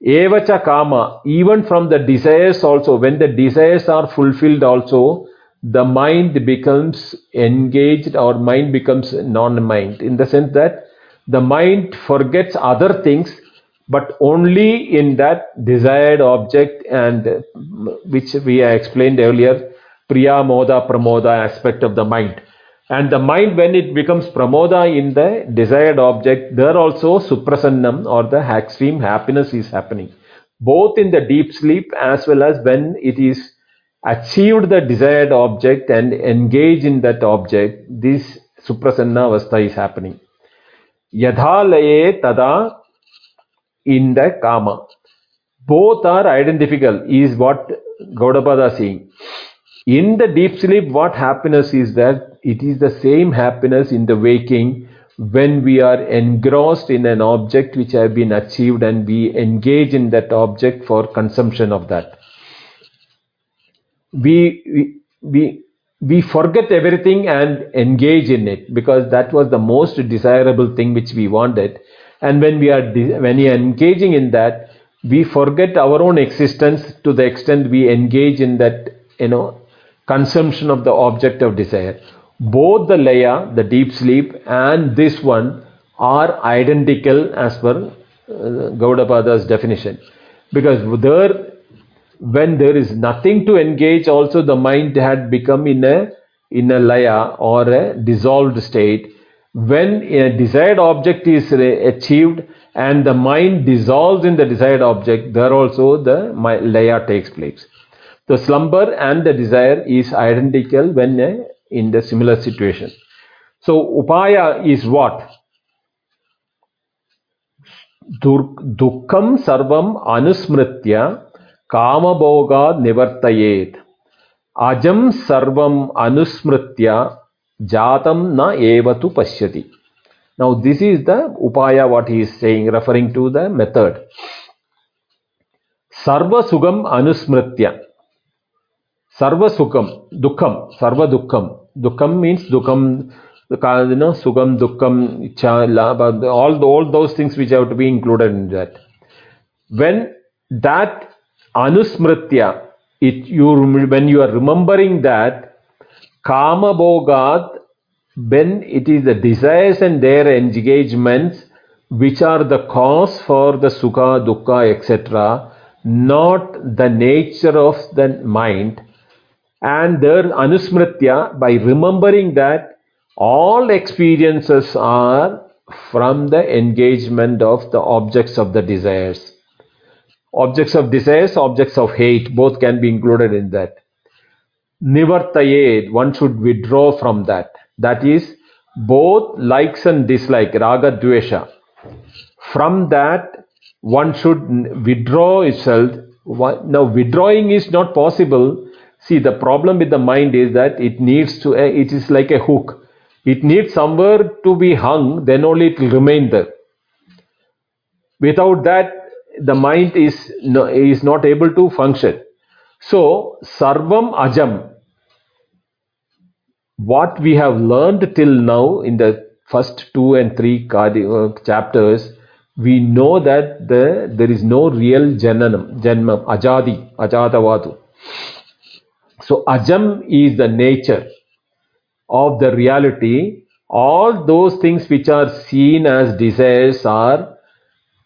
Evacha kama, even from the desires also, when the desires are fulfilled also, the mind becomes engaged or mind becomes non-mind in the sense that the mind forgets other things but only in that desired object and which we explained earlier priya moda pramoda aspect of the mind and the mind, when it becomes pramoda in the desired object, there also suprasannam or the extreme happiness is happening. Both in the deep sleep as well as when it is achieved the desired object and engage in that object, this suprasanna avastha is happening. Yadhalaye tada in the kama. Both are identical is what Gaudapada is saying. In the deep sleep, what happiness is that it is the same happiness in the waking when we are engrossed in an object which have been achieved and we engage in that object for consumption of that. We, we, we, we forget everything and engage in it because that was the most desirable thing which we wanted. And when we are, when we are engaging in that, we forget our own existence to the extent we engage in that, you know, consumption of the object of desire. Both the laya, the deep sleep, and this one are identical as per uh, Gaudapada's definition. Because there, when there is nothing to engage, also the mind had become in a in a laya or a dissolved state. When a desired object is achieved and the mind dissolves in the desired object, there also the laya takes place. The slumber and the desire is identical when uh, in the similar situation. So upaya is what? Dukkam sarvam anusmritya kamabhoga nivartayet. Ajam sarvam anusmritya jatam na evatu pashyati. Now this is the upaya what he is saying referring to the method. Sarva sugam anusmritya. Sarva Sukham, Dukkham, Sarva Dukkham. Dukkham means Dukkham, you know, Sugam, Dukkham, Icha, Labha, all, all those things which have to be included in that. When that Anusmritya, it, you, when you are remembering that, Kama Bhogat, when it is the desires and their engagements which are the cause for the Sukha, Dukkha, etc., not the nature of the mind, and their anusmritya by remembering that all experiences are from the engagement of the objects of the desires objects of desires, objects of hate, both can be included in that. Nivartayed, one should withdraw from that. That is, both likes and dislike, raga dvesha. From that, one should withdraw itself. Now, withdrawing is not possible. See, the problem with the mind is that it needs to, eh, it is like a hook. It needs somewhere to be hung, then only it will remain there. Without that, the mind is, is not able to function. So, sarvam ajam, what we have learned till now in the first two and three uh, chapters, we know that the, there is no real jananam, janmam, ajadi, ajatavadu. So ajam is the nature of the reality. All those things which are seen as desires are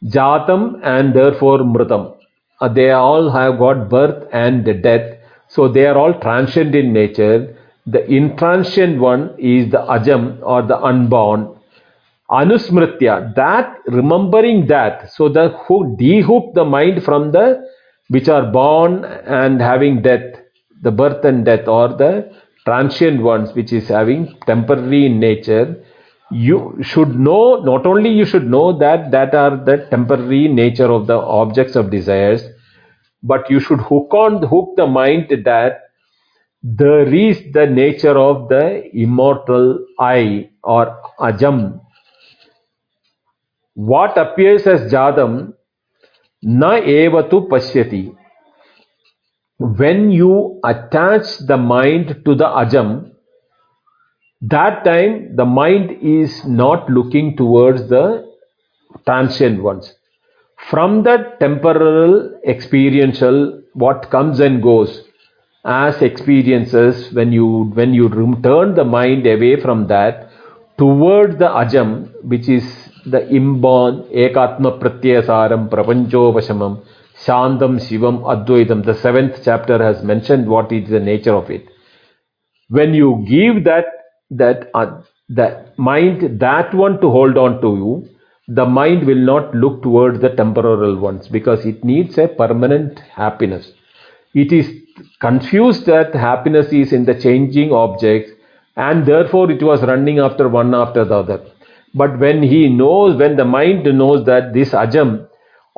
jatam and therefore mritam. Uh, they all have got birth and death. So they are all transient in nature the intransient one is the ajam or the unborn. Anusmritya, that remembering that, so the who dehook the mind from the which are born and having death, the birth and death, or the transient ones which is having temporary in nature. You should know, not only you should know that that are the temporary nature of the objects of desires, but you should hook on hook the mind that there is the nature of the immortal I or Ajam. What appears as Jatam, na evatu pashyati. When you attach the mind to the Ajam, that time the mind is not looking towards the transient ones. From the temporal, experiential, what comes and goes, as experiences when you when you turn the mind away from that towards the ajam which is the inborn ekatma pratyasaram prapanchopashamam shantam shivam advaitam. The seventh chapter has mentioned what is the nature of it. When you give that that uh, that mind that one to hold on to you the mind will not look towards the temporal ones because it needs a permanent happiness. It is confused that happiness is in the changing objects and therefore it was running after one after the other. But when he knows, when the mind knows that this ajam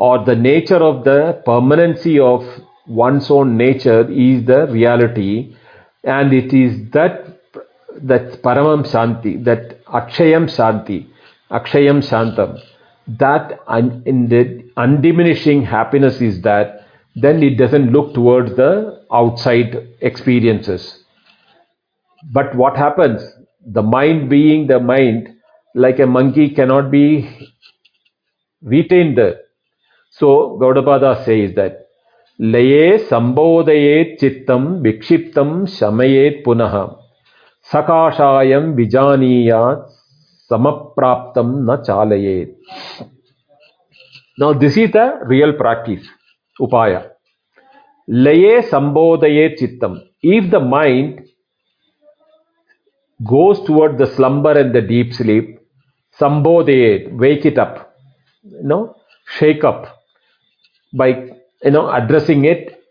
or the nature of the permanency of one's own nature is the reality and it is that that paramam shanti, that akshayam shanti, akshayam shantam, that in the undiminishing happiness is that then it doesn't look towards the outside experiences. But what happens? The mind being the mind, like a monkey, cannot be retained there. So Gaudapada says that Laye sambodayet chittam vikshiptam shamayet punaha sakashayam vijaniyat samapraptam na chalayet. Now this is the real practice. Upaya. Laye sambodaye chittam. If the mind goes toward the slumber and the deep sleep, sambodaye, wake it up. Know, shake up by you know addressing it,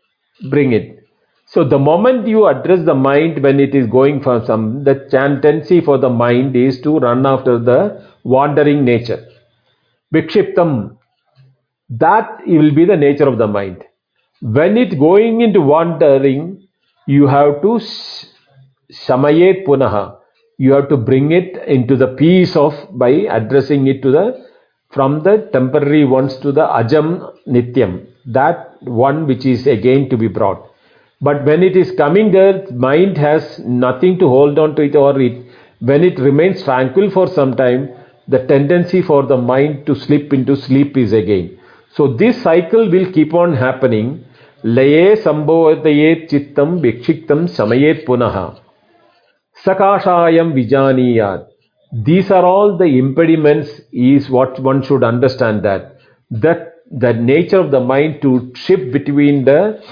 bring it. So the moment you address the mind when it is going for some, the tendency for the mind is to run after the wandering nature. Vikshiptam, that will be the nature of the mind. When it going into wandering, you have to shamayet punaha. You have to bring it into the peace of by addressing it to the from the temporary ones to the ajam nityam. That one which is again to be brought. But when it is coming there, mind has nothing to hold on to it or it when it remains tranquil for some time, the tendency for the mind to slip into sleep is again. So this cycle will keep on happening. Sambhavadayet chittam vikshiptam samayet punaha. Sakashayam vijaniyat. These are all the impediments is what one should understand that. That the nature of the mind to shift between the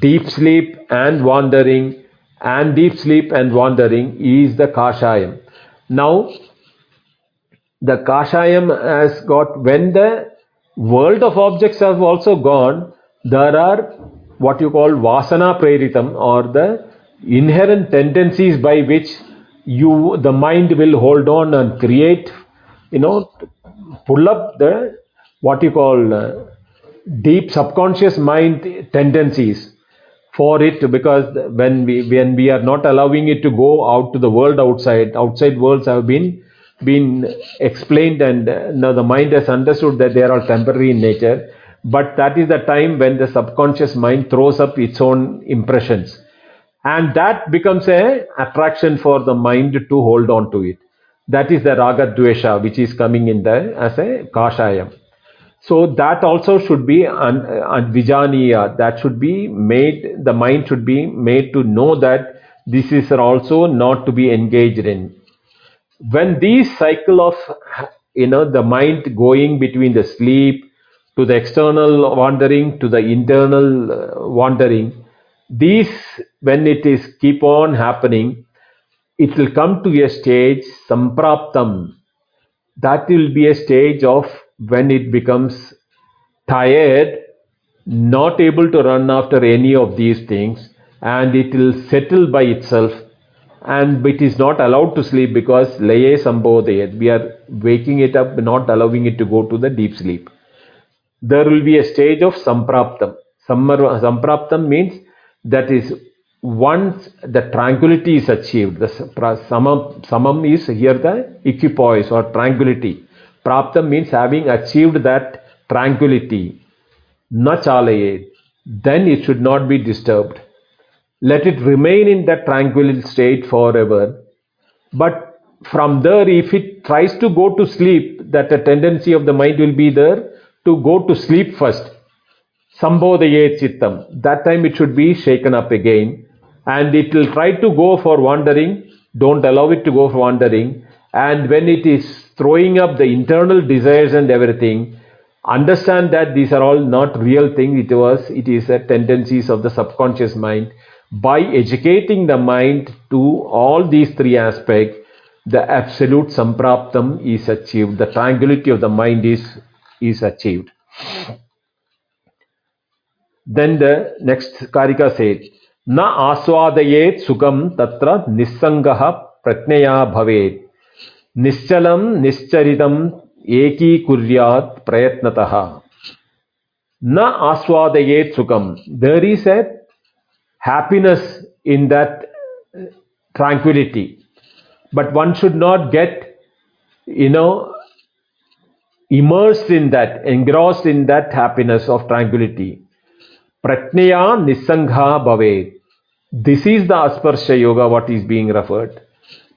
deep sleep and wandering and deep sleep and wandering is the kashayam. Now, the kashayam has got when the world of objects have also gone, there are what you call vasana preritam or the inherent tendencies by which you the mind will hold on and create you know pull up the what you call uh, deep subconscious mind tendencies for it because when we when we are not allowing it to go out to the world outside outside worlds have been been explained and uh, now the mind has understood that they are all temporary in nature. But that is the time when the subconscious mind throws up its own impressions and that becomes a attraction for the mind to hold on to it. That is the raga dvesha which is coming in there as a kashayam so that also should be un, vijaniya that should be made the mind should be made to know that this is also not to be engaged in. When these cycle of you know the mind going between the sleep to the external wandering to the internal uh, wandering these when it is keep on happening it will come to a stage sampraptam. That will be a stage of when it becomes tired not able to run after any of these things and it will settle by itself and it is not allowed to sleep because laye sambodhayat. We are waking it up not allowing it to go to the deep sleep. There will be a stage of sampraptam. Sampraptam means that is once the tranquility is achieved, the samam, samam is here the equipoise or tranquility. Praptam means having achieved that tranquility. Na then it should not be disturbed. Let it remain in that tranquil state forever. But from there, if it tries to go to sleep, that a tendency of the mind will be there to go to sleep first Sambodhaye Chittam. That time it should be shaken up again and it will try to go for wandering. Don't allow it to go for wandering. And when it is throwing up the internal desires and everything, understand that these are all not real things. It was, it is the tendencies of the subconscious mind. By educating the mind to all these three aspects, the absolute sampraptam is achieved. The tranquility of the mind is, is achieved. Then the next Karika said, Na aswadayet sukam tatra nissangaha pratnaya bhavet. Nischalam nischaritam eki kuryat prayatnataha. Na aswadayet sukam. There is a happiness in that tranquility. But one should not get, you know, immersed in that, engrossed in that happiness of tranquility. Pratnaya Nisangha Bhavet. This is the Asparsha Yoga what is being referred.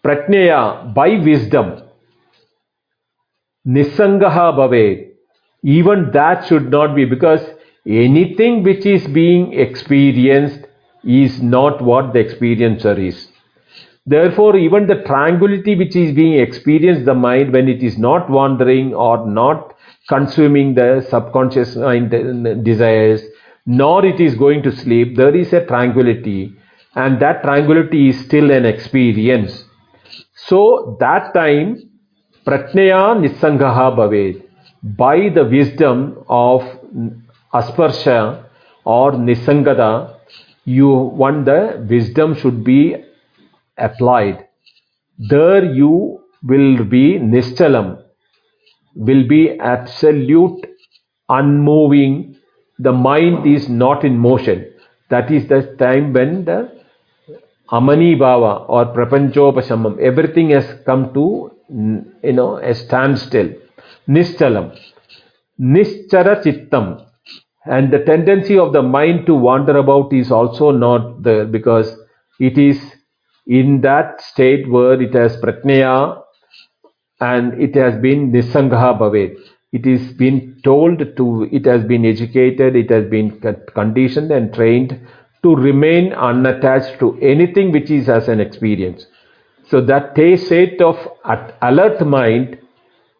Pratnaya by wisdom. Nisangaha Bhavet. Even that should not be because anything which is being experienced is not what the experiencer is. Therefore, even the tranquility which is being experienced the mind when it is not wandering or not consuming the subconscious mind uh, desires nor it is going to sleep, there is a tranquility, and that tranquility is still an experience. So, that time, pratnaya nisangaha bhaved. By the wisdom of asparsha or nisangada, you want the wisdom should be applied. There you will be nistalam, will be absolute, unmoving, the mind is not in motion. That is the time when the Amani Bhava or Prapanchopashamam, everything has come to, you know, a standstill. Nischala, Nischara Chittam. And the tendency of the mind to wander about is also not there because it is in that state where it has pratnaya and it has been nisangha bhavet it is been told to, it has been educated, it has been conditioned and trained to remain unattached to anything which is as an experience. So that state of alert mind,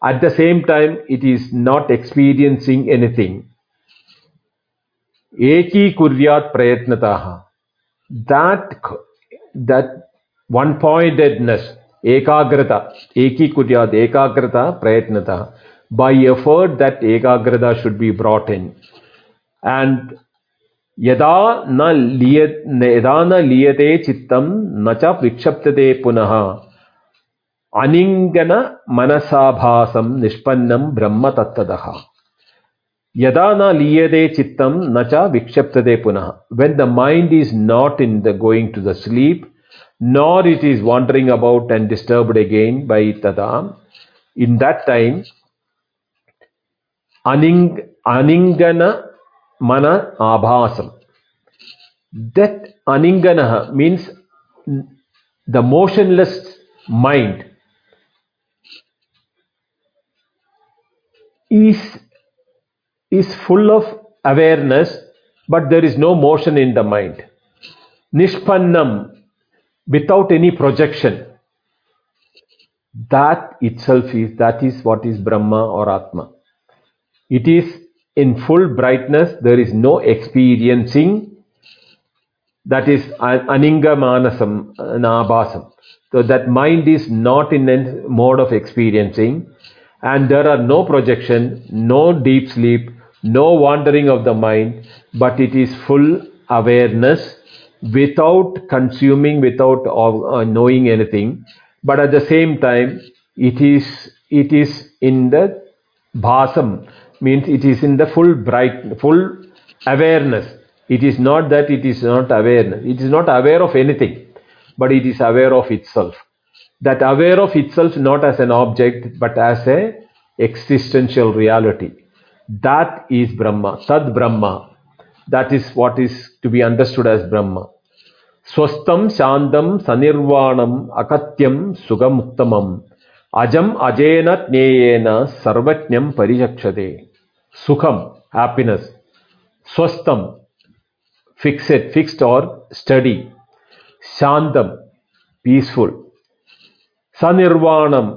at the same time, it is not experiencing anything. Eki kuryat prayatnataha. That, that one pointedness, ekagrata, eki kuryat, ekagrata prayatnataha by effort that ekagrata should be brought in. And यदा न लिय यदा न लीयते चित्तं न च विक्षिप्यते पुनः अनिङ्गन मनसाभासं निष्पन्नं ब्रह्म तत्तदः यदा न लीयते चित्तं न च विक्षिप्यते पुनः when the mind is not in the going to the sleep nor it is wandering about and disturbed again by tada in that time aning aningana mana abhasam that aningana means the motionless mind is is full of awareness but there is no motion in the mind. Nishpannam without any projection. That itself is that is what is brahma or atma. It is in full brightness there is no experiencing that is a- aningamanasam nabhasam so that mind is not in a mode of experiencing and there are no projection no deep sleep no wandering of the mind but it is full awareness without consuming without uh, knowing anything. But at the same time it is it is in the bhasam means it is in the full bright full awareness. It is not that it is not awareness. It is not aware of anything but it is aware of itself. That aware of itself not as an object but as a existential reality. That is brahma tad brahma. That is what is to be understood as brahma. Swastam shantam sanirvanam akatyam sugamuttamam ajam ajena jneyena sarvajnam parichakshate sukham happiness swastam fixed fixed or steady shantam peaceful sanirvanam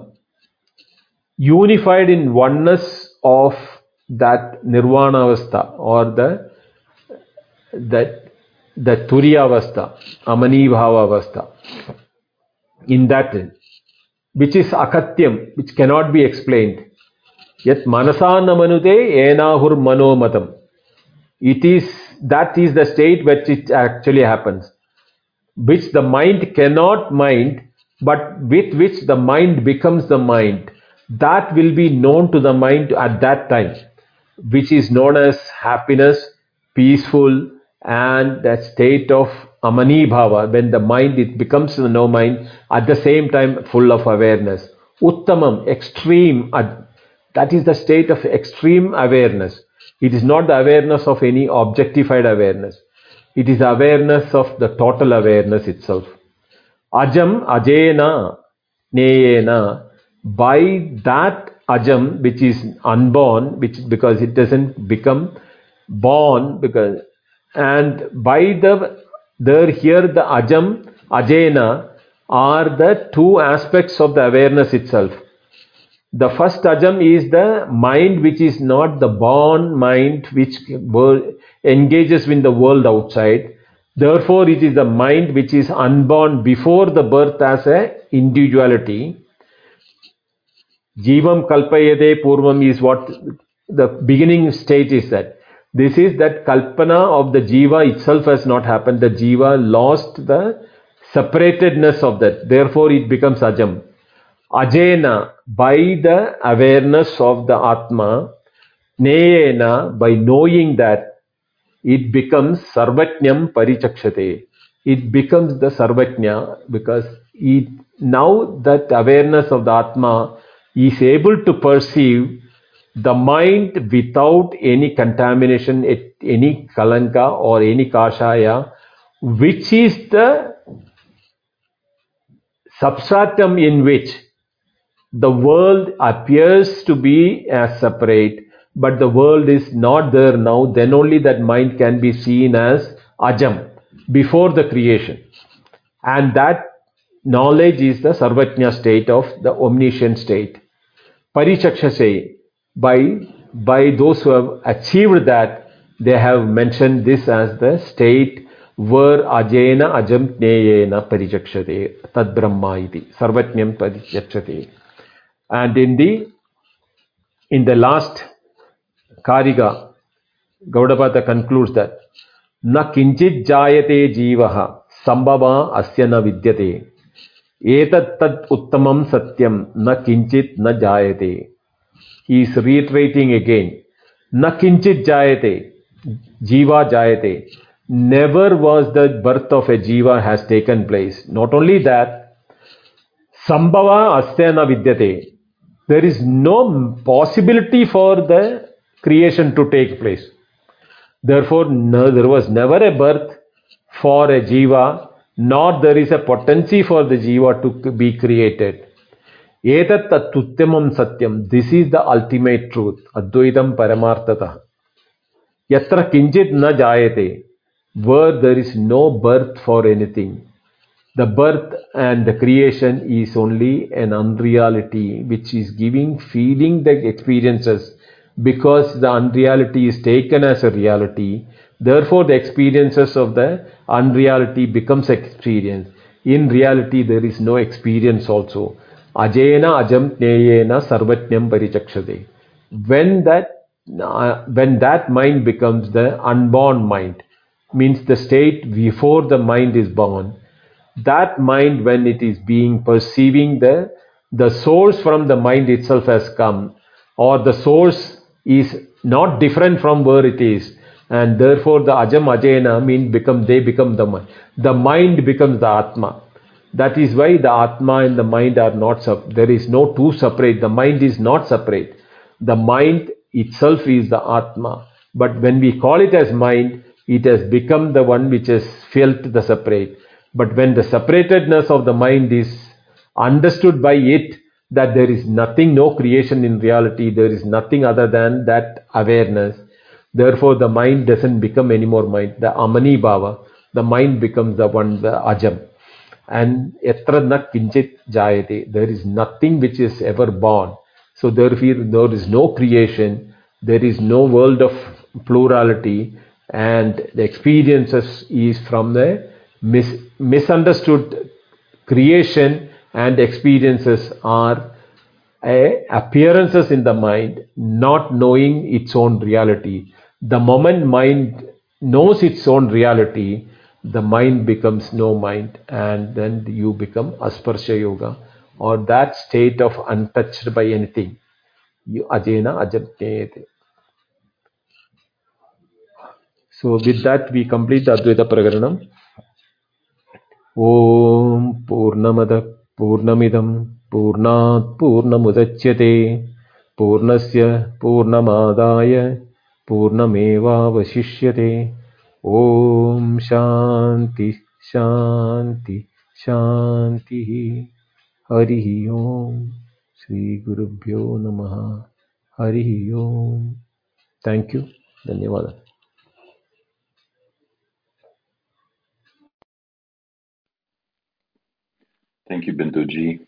unified in oneness of that nirvana avastha or the that the turiya avastha amani bhava in that which is akatyam which cannot be explained yet manasa namanute enahur manomatam. It is that is the state which it actually happens. Which the mind cannot mind but with which the mind becomes the mind. That will be known to the mind at that time which is known as happiness peaceful and that state of amani bhava. When the mind it becomes the no mind at the same time full of awareness. Uttamam extreme that is the state of extreme awareness. It is not the awareness of any objectified awareness. It is awareness of the total awareness itself. Ajam ajena neyena. By that ajam which is unborn which because it doesn't become born because and by the there here the ajam ajena are the two aspects of the awareness itself the first ajam is the mind which is not the born mind which engages in the world outside therefore it is the mind which is unborn before the birth as a individuality Jivam kalpayate purvam is what the beginning state is that. This is that kalpana of the jiva itself has not happened. The jiva lost the separatedness of that. Therefore it becomes ajam. Ajena, by the awareness of the Atma, Neyena, by knowing that, it becomes Sarvajnam Parichakshate. It becomes the Sarvajna because it, now that awareness of the Atma is able to perceive the mind without any contamination, any kalanka or any kashaya, which is the substratum in which the world appears to be as separate, but the world is not there now, then only that mind can be seen as ajam before the creation. And that knowledge is the sarvajna state of the omniscient state. Parichakshase, by, by those who have achieved that, they have mentioned this as the state where ajena ajam jneyena parichakshate, tad brahma iti, sarvajnam parichakshate and in the in the last Karika, Gaudapada concludes that Na kinchit jayate jivaha sambhava asya na vidyate etat tat uttamam satyam na kinchit na jayate. He is reiterating again Na kinchit jayate jiva jayate. Never was the birth of a jiva has taken place. Not only that, sambhava asya na vidyate there is no possibility for the creation to take place therefore no, there was never a birth for a jiva nor there is a potency for the jiva to be created Etat tatuttamam satyam. This is the ultimate truth. Advaitam paramartata. Yatra kinchit na jayate. Where there is no birth for anything. The birth and the creation is only an unreality which is giving, feeling the experiences because the unreality is taken as a reality. Therefore, the experiences of the unreality becomes experience. In reality, there is no experience also. Ajena ajam jneyena sarvajnam parichakshate. When that uh, when that mind becomes the unborn mind, means the state before the mind is born, that mind when it is being perceiving the the source from the mind itself has come, or the source is not different from where it is, and therefore the ajam ajena means become they become the mind. The mind becomes the atma. That is why the Atma and the mind are not, there is no two separate. The mind is not separate. The mind itself is the Atma. But when we call it as mind, it has become the one which has felt the separate. But when the separatedness of the mind is understood by it, that there is nothing, no creation in reality, there is nothing other than that awareness. Therefore, the mind doesn't become any more mind. The Amani Bhava, the mind becomes the one, the Ajam and etra na kinchit jayate. There is nothing which is ever born. So therefore there is no creation, there is no world of plurality, and the experiences is from the mis- misunderstood creation and experiences are appearances in the mind, not knowing its own reality. The moment mind knows its own reality, the mind becomes no mind and then you become asparsha yoga or that state of untouched by anything. You ajena ajapnete so with that we complete the advaita prakaranam ॐ पूर्णमदः पूर्णमिदं पूर्णात् पूर्णमुदच्यते पूर्णस्य पूर्णमादाय पूर्णमेवावशिष्यते। ॐ शान्ति शान्ति शान्तिः। हरिः ॐ श्रीगुरुभ्यो नमः। हरिः ॐ थैंक यू धन्यवादः Thank you, Binduji.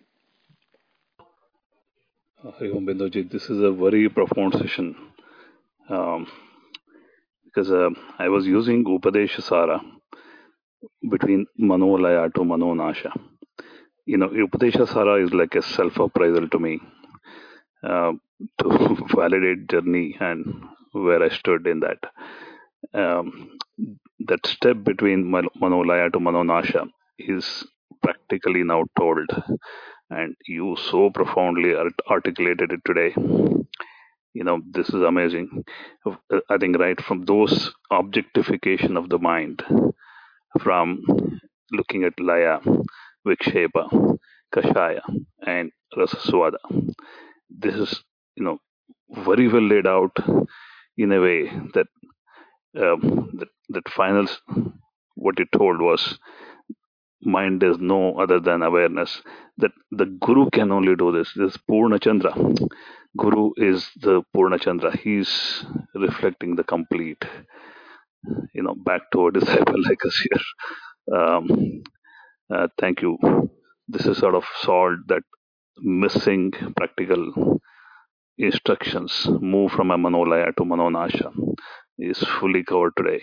Hari Om Binduji. This is a very profound session um, because uh, I was using Upadesha Sara between Manolaya to Manonasha. You know, Upadesha Sara is like a self appraisal to me uh, to validate journey and where I stood in that. Um, that step between Manolaya to Manonasha is practically now told. And you so profoundly art- articulated it today. You know this is amazing. I think right from those objectification of the mind from looking at laya vikshepa kashaya and rasaswada this is you know very well laid out in a way that um, that, that finals what you told was mind is no other than awareness. That the Guru can only do this. This Purna Chandra. Guru is the Purna Chandra. He's reflecting the complete, you know, back to a disciple like us here. Um, uh, thank you. This is sort of solved that missing practical instructions move from a manolaya to manonasha is fully covered today.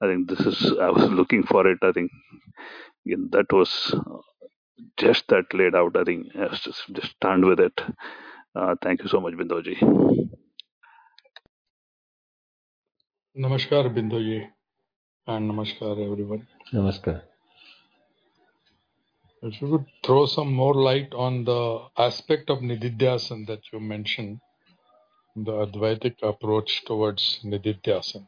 I think this is, I was looking for it. I think that was just that laid out. I think yes, just just stand with it. Uh, thank you so much, Bindoji. Namaskar, Bindoji. and namaskar everyone. Namaskar. If you could throw some more light on the aspect of Nididhyasan that you mentioned, the Advaitic approach towards Nididhyasan.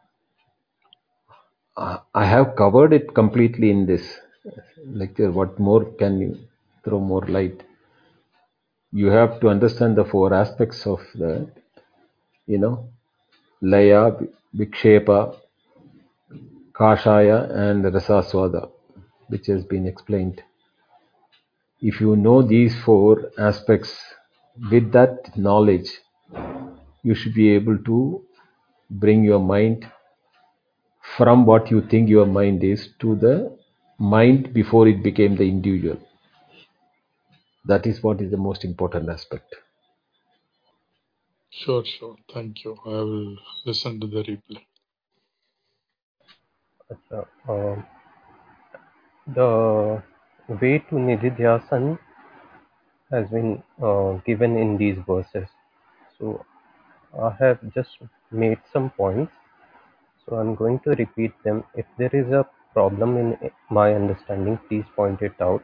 Uh, I have covered it completely in this lecture. What more can you throw more light? You have to understand the four aspects of the, you know, Laya, Vikshepa, Kashaya, and Rasaswada, which has been explained. If you know these four aspects, with that knowledge, you should be able to bring your mind from what you think your mind is to the mind before it became the individual. That is what is the most important aspect. Sure, sure. Thank you. I will listen to the replay. Uh, the way to Nididhyasan has been uh, given in these verses. So I have just made some points so I'm going to repeat them. If there is a problem in my understanding, please point it out.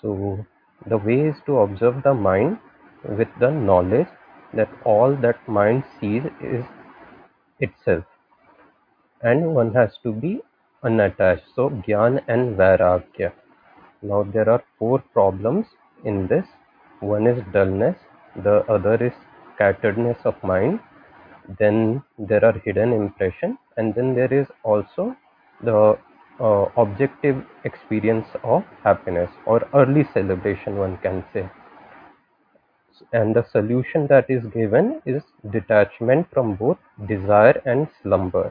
So the way is to observe the mind with the knowledge that all that mind sees is itself and one has to be unattached. So Gyan and Vairagya. Now there are four problems in this. One is dullness, the other is scatteredness of mind, then there are hidden impression, and then there is also the uh, objective experience of happiness or early celebration, one can say. And the solution that is given is detachment from both desire and slumber.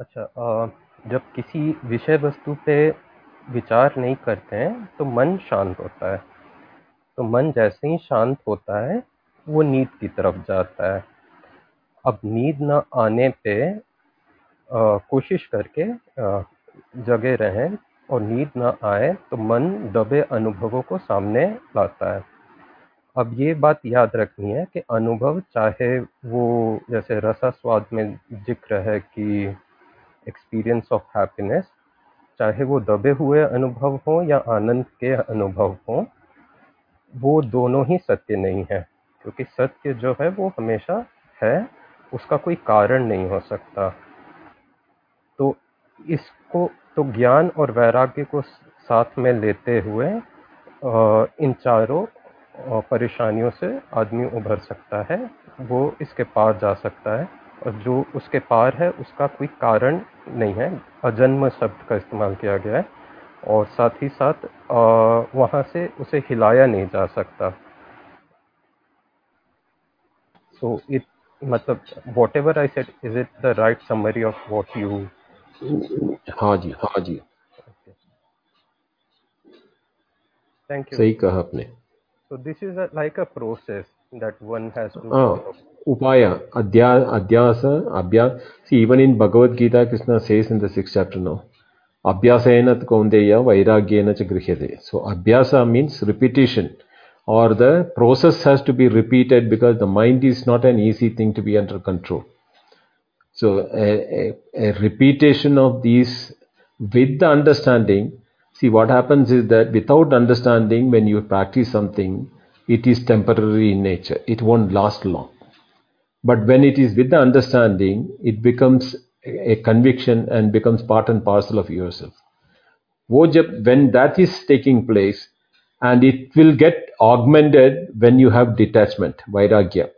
अच्छा अ, जब किसी विषय वस्तु पे विचार नहीं करते हैं तो मन शांत होता है तो मन जैसे ही शांत होता है वो नींद की तरफ़ जाता है। अब नींद न आने पे अ, कोशिश करके अ, जगे रहें और नींद ना आए तो मन दबे अनुभवों को सामने लाता है। अब ये बात याद रखनी है कि अनुभव चाहे वो जैसे रसा स्वाद में ज़िक्र है कि एक्सपीरियंस ऑफ़ हैप्पीनेस चाहे वो दबे हुए अनुभव हों या आनंद के अनुभव हों वो दोनों ही सत्य नहीं है। क्योंकि सत्य जो है वो हमेशा है, उसका कोई कारण नहीं हो सकता। तो इसको तो ज्ञान और वैराग्य को साथ में लेते हुए इन चारों परेशानियों से आदमी उभर सकता है, वो इसके पार जा सकता है, और जो उसके पार है, उसका कोई कारण नहीं है। अजन्म शब्द का इस्तेमाल किया गया है, और साथ ही साथ वहाँ से उसे हिलाया नहीं जा सकता। So it मतलब whatever I said is it the right summary of what you हाँ जी thank you. सही कहा आपने। So this is like a process that one has to Ah, upaya, अध्यास अध्यास अभ्यास see even in Bhagavad Gita Krishna says in the sixth chapter now अभ्यासेन कौन्तेय वैराग्येन च गृह्यते so अभ्यास means repetition or the process has to be repeated because the mind is not an easy thing to be under control. So, a, a, a repetition of these with the understanding. See, what happens is that without understanding, when you practice something, it is temporary in nature, it won't last long. But when it is with the understanding, it becomes a conviction and becomes part and parcel of yourself. When that is taking place, and it will get augmented when you have detachment vairagya.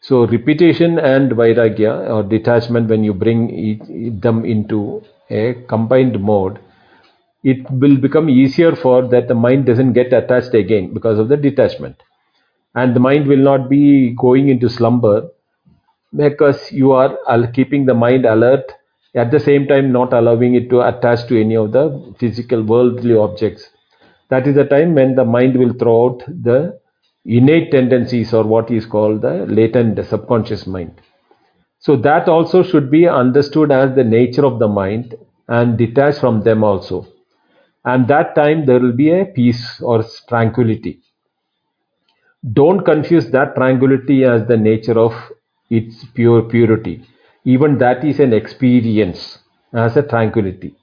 So repetition and vairagya or detachment when you bring each, them into a combined mode it will become easier for that the mind doesn't get attached again because of the detachment. And the mind will not be going into slumber because you are keeping the mind alert at the same time not allowing it to attach to any of the physical worldly objects that is the time when the mind will throw out the innate tendencies or what is called the latent subconscious mind. So that also should be understood as the nature of the mind and detached from them also. And that time there will be a peace or tranquility. Don't confuse that tranquility as the nature of its pure purity. Even that is an experience as a tranquility.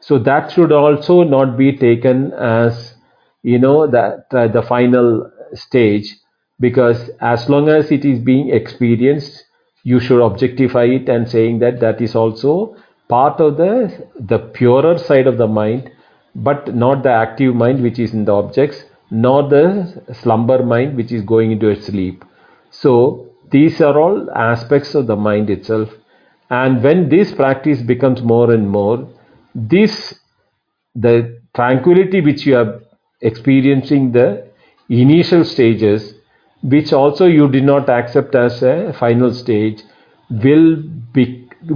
So that should also not be taken as you know that uh, the final stage because as long as it is being experienced you should objectify it and saying that that is also part of the the purer side of the mind but not the active mind which is in the objects nor the slumber mind which is going into a sleep. So these are all aspects of the mind itself. And when this practice becomes more and more this the tranquility which you are experiencing the initial stages which also you did not accept as a final stage will be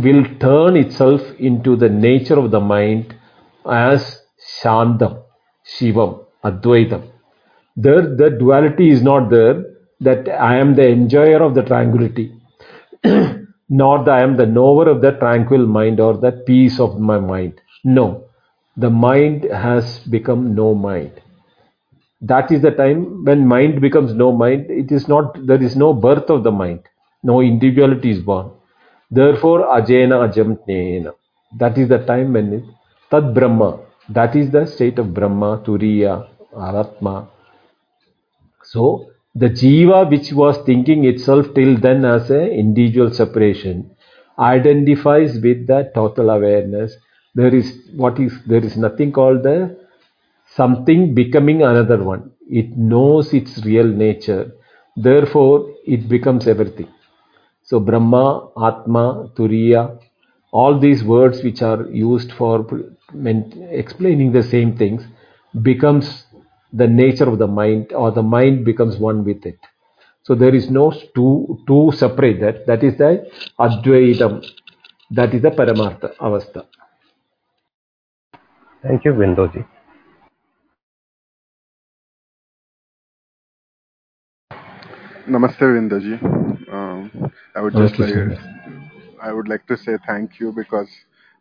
will turn itself into the nature of the mind as shantam shivam advaitam. There the duality is not there that i am the enjoyer of the tranquility nor that i am the knower of the tranquil mind or the peace of my mind. No the mind has become no mind that is the time when mind becomes no mind. It is not there is no birth of the mind. No individuality is born. Therefore ajena ajam jnana that is the time when it tad brahma. That is the state of brahma turiya atma so the jiva which was thinking itself till then as a individual separation identifies with the total awareness. There is what is there is nothing called the something becoming another one. It knows its real nature. Therefore, it becomes everything. So, Brahma, Atma, Turiya, all these words which are used for explaining the same things becomes the nature of the mind or the mind becomes one with it. So there is no two to separate that. That is the Advaitam. That is the Paramartha Avastha. Thank you, Vindoji. Namaste, Vindaji. Um, I would just Okay, like, I would like to say thank you because,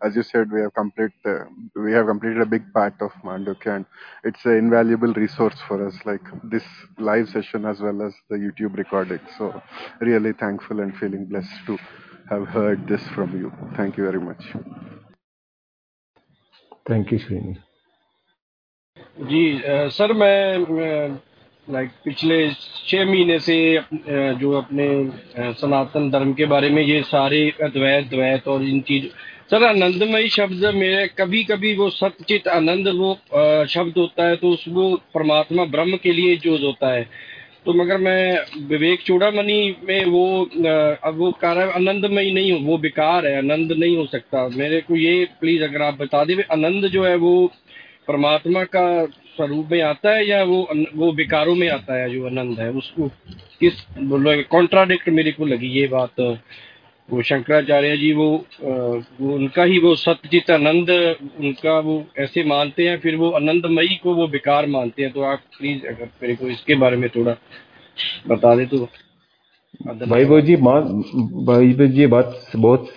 as you said, we have complete, uh, we have completed a big part of Mandukya, and it's an invaluable resource for us, like this live session as well as the YouTube recording. So, really thankful and feeling blessed to have heard this from you. Thank you very much. thank you Srini. Ji a, sir मैं like पिछले छह महीने से जो अपने सनातन धर्म के बारे में ये सारे अद्वैत, द्वैत और इन चीज़, सर, आनंदमयी शब्द मेरे कभी कभी वो सत्यचित आनंद वो शब्द होता है तो उस वो परमात्मा ब्रह्म के लिए यूज़ होता है। तो मगर मैं, विवेक चूड़ामणि में वो अब वो कार्य आनंदमयी नहीं हो, वो बेकार है, आनंद नहीं हो सकता। मेरे को ये प्लीज़ अगर आप बता दें, आनंद जो है वो परमात्मा का स्वरूप में आता है या वो वो विकारों में आता है जो आनंद है? उसको किस कॉन्ट्राडिक्ट मेरे को लगी ये बात। वो शंकराचार्य जी वो वो उनका ही वो सत्यचित आनंद उनका वो ऐसे मानते हैं फिर वो आनंदमयी को वो बेकार मानते हैं। तो आप प्लीज़ अगर मेरे को इसके बारे में थोड़ा बता दे तो भाई वैभव जी वैभव जी बात बहुत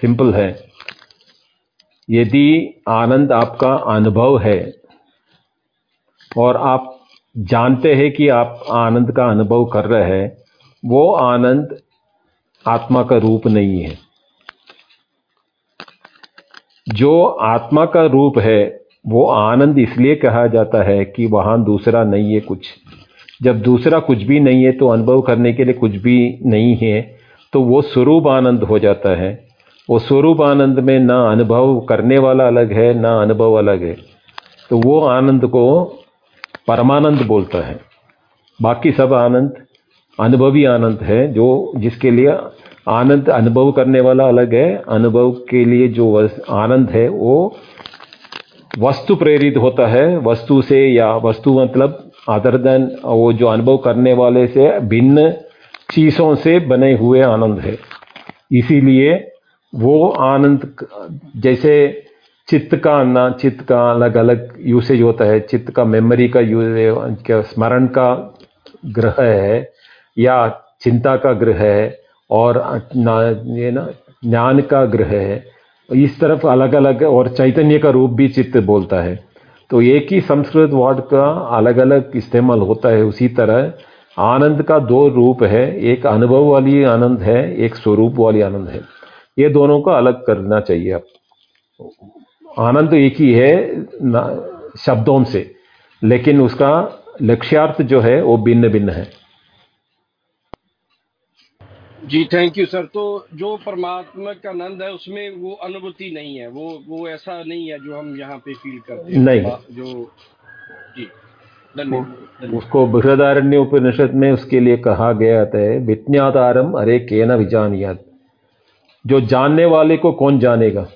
सिंपल है। यदि आनंद आपका अनुभव है और आप जानते हैं कि आप आनंद का अनुभव कर रहे हैं, वो आनंद आत्मा का रूप नहीं है। जो आत्मा का रूप है, वो आनंद इसलिए कहा जाता है कि वहाँ दूसरा नहीं है कुछ। जब दूसरा कुछ भी नहीं है तो अनुभव करने के लिए कुछ भी नहीं है तो वो स्वरूप आनंद हो जाता है। वो स्वरूप आनंद में ना अनुभव करने वाला अलग है, ना अनुभव अलग है। तो वो आनंद को परमानंद बोलता है। बाकी सब आनंद, अनुभवी आनंद है, जो जिसके लिए आनंद अनुभव करने वाला अलग है। अनुभव के लिए जो आनंद है, वो वस्तु प्रेरित होता है। वस्तु से या वस्तु मतलब अदर देन वो जो अनुभव करने वाले से भिन्न चीज़ों से बने हुए आनंद है। इसीलिए वो आनंद, जैसे चित्त का आना चित्त का अलग अलग यूसेज होता है। चित्त का मेमोरी का यूज़ स्मरण का ग्रह है, या चिंता का ग्रह है, और ना, ये ना, ज्ञान का ग्रह है। इस तरफ़ अलग अलग और चैतन्य का रूप भी चित्त बोलता है। तो एक ही संस्कृत वर्ड का अलग अलग इस्तेमाल होता है उसी तरह। आनंद का दो रूप है, एक अनुभव वाली आनंद है, एक स्वरूप वाली आनंद है। ये दोनों को अलग करना चाहिए। आप आनंद एक ही है शब्दों से। लेकिन उसका लक्ष्यार्थ जो है वो भिन्न भिन्न है। जी थैंक यू सर तो जो परमात्मा का आनंद है उसमें वो अनुभूति नहीं है। वो वो ऐसा नहीं है जो हम यहाँ पे फील करते हैं। नहीं। जो जी। धन्यवाद उसको बृहदारण्य उपनिषद में उसके लिए कहा गया है विज्ञातारम अरे केन विजानियात जो जानने वाले को कौन जानेगा?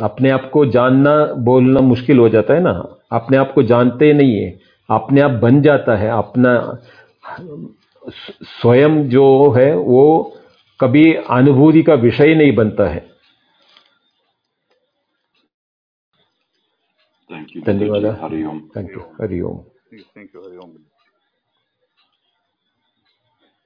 अपने आप को जानना बोलना मुश्किल हो जाता है ना। अपने आप को जानते नहीं है। अपने आप बन जाता है। अपना स्वयं जो है वो कभी अनुभूति का विषय नहीं बनता है। Thank you, धन्यवाद। हरिओम थैंक यू हरिओम थैंक Hari Om.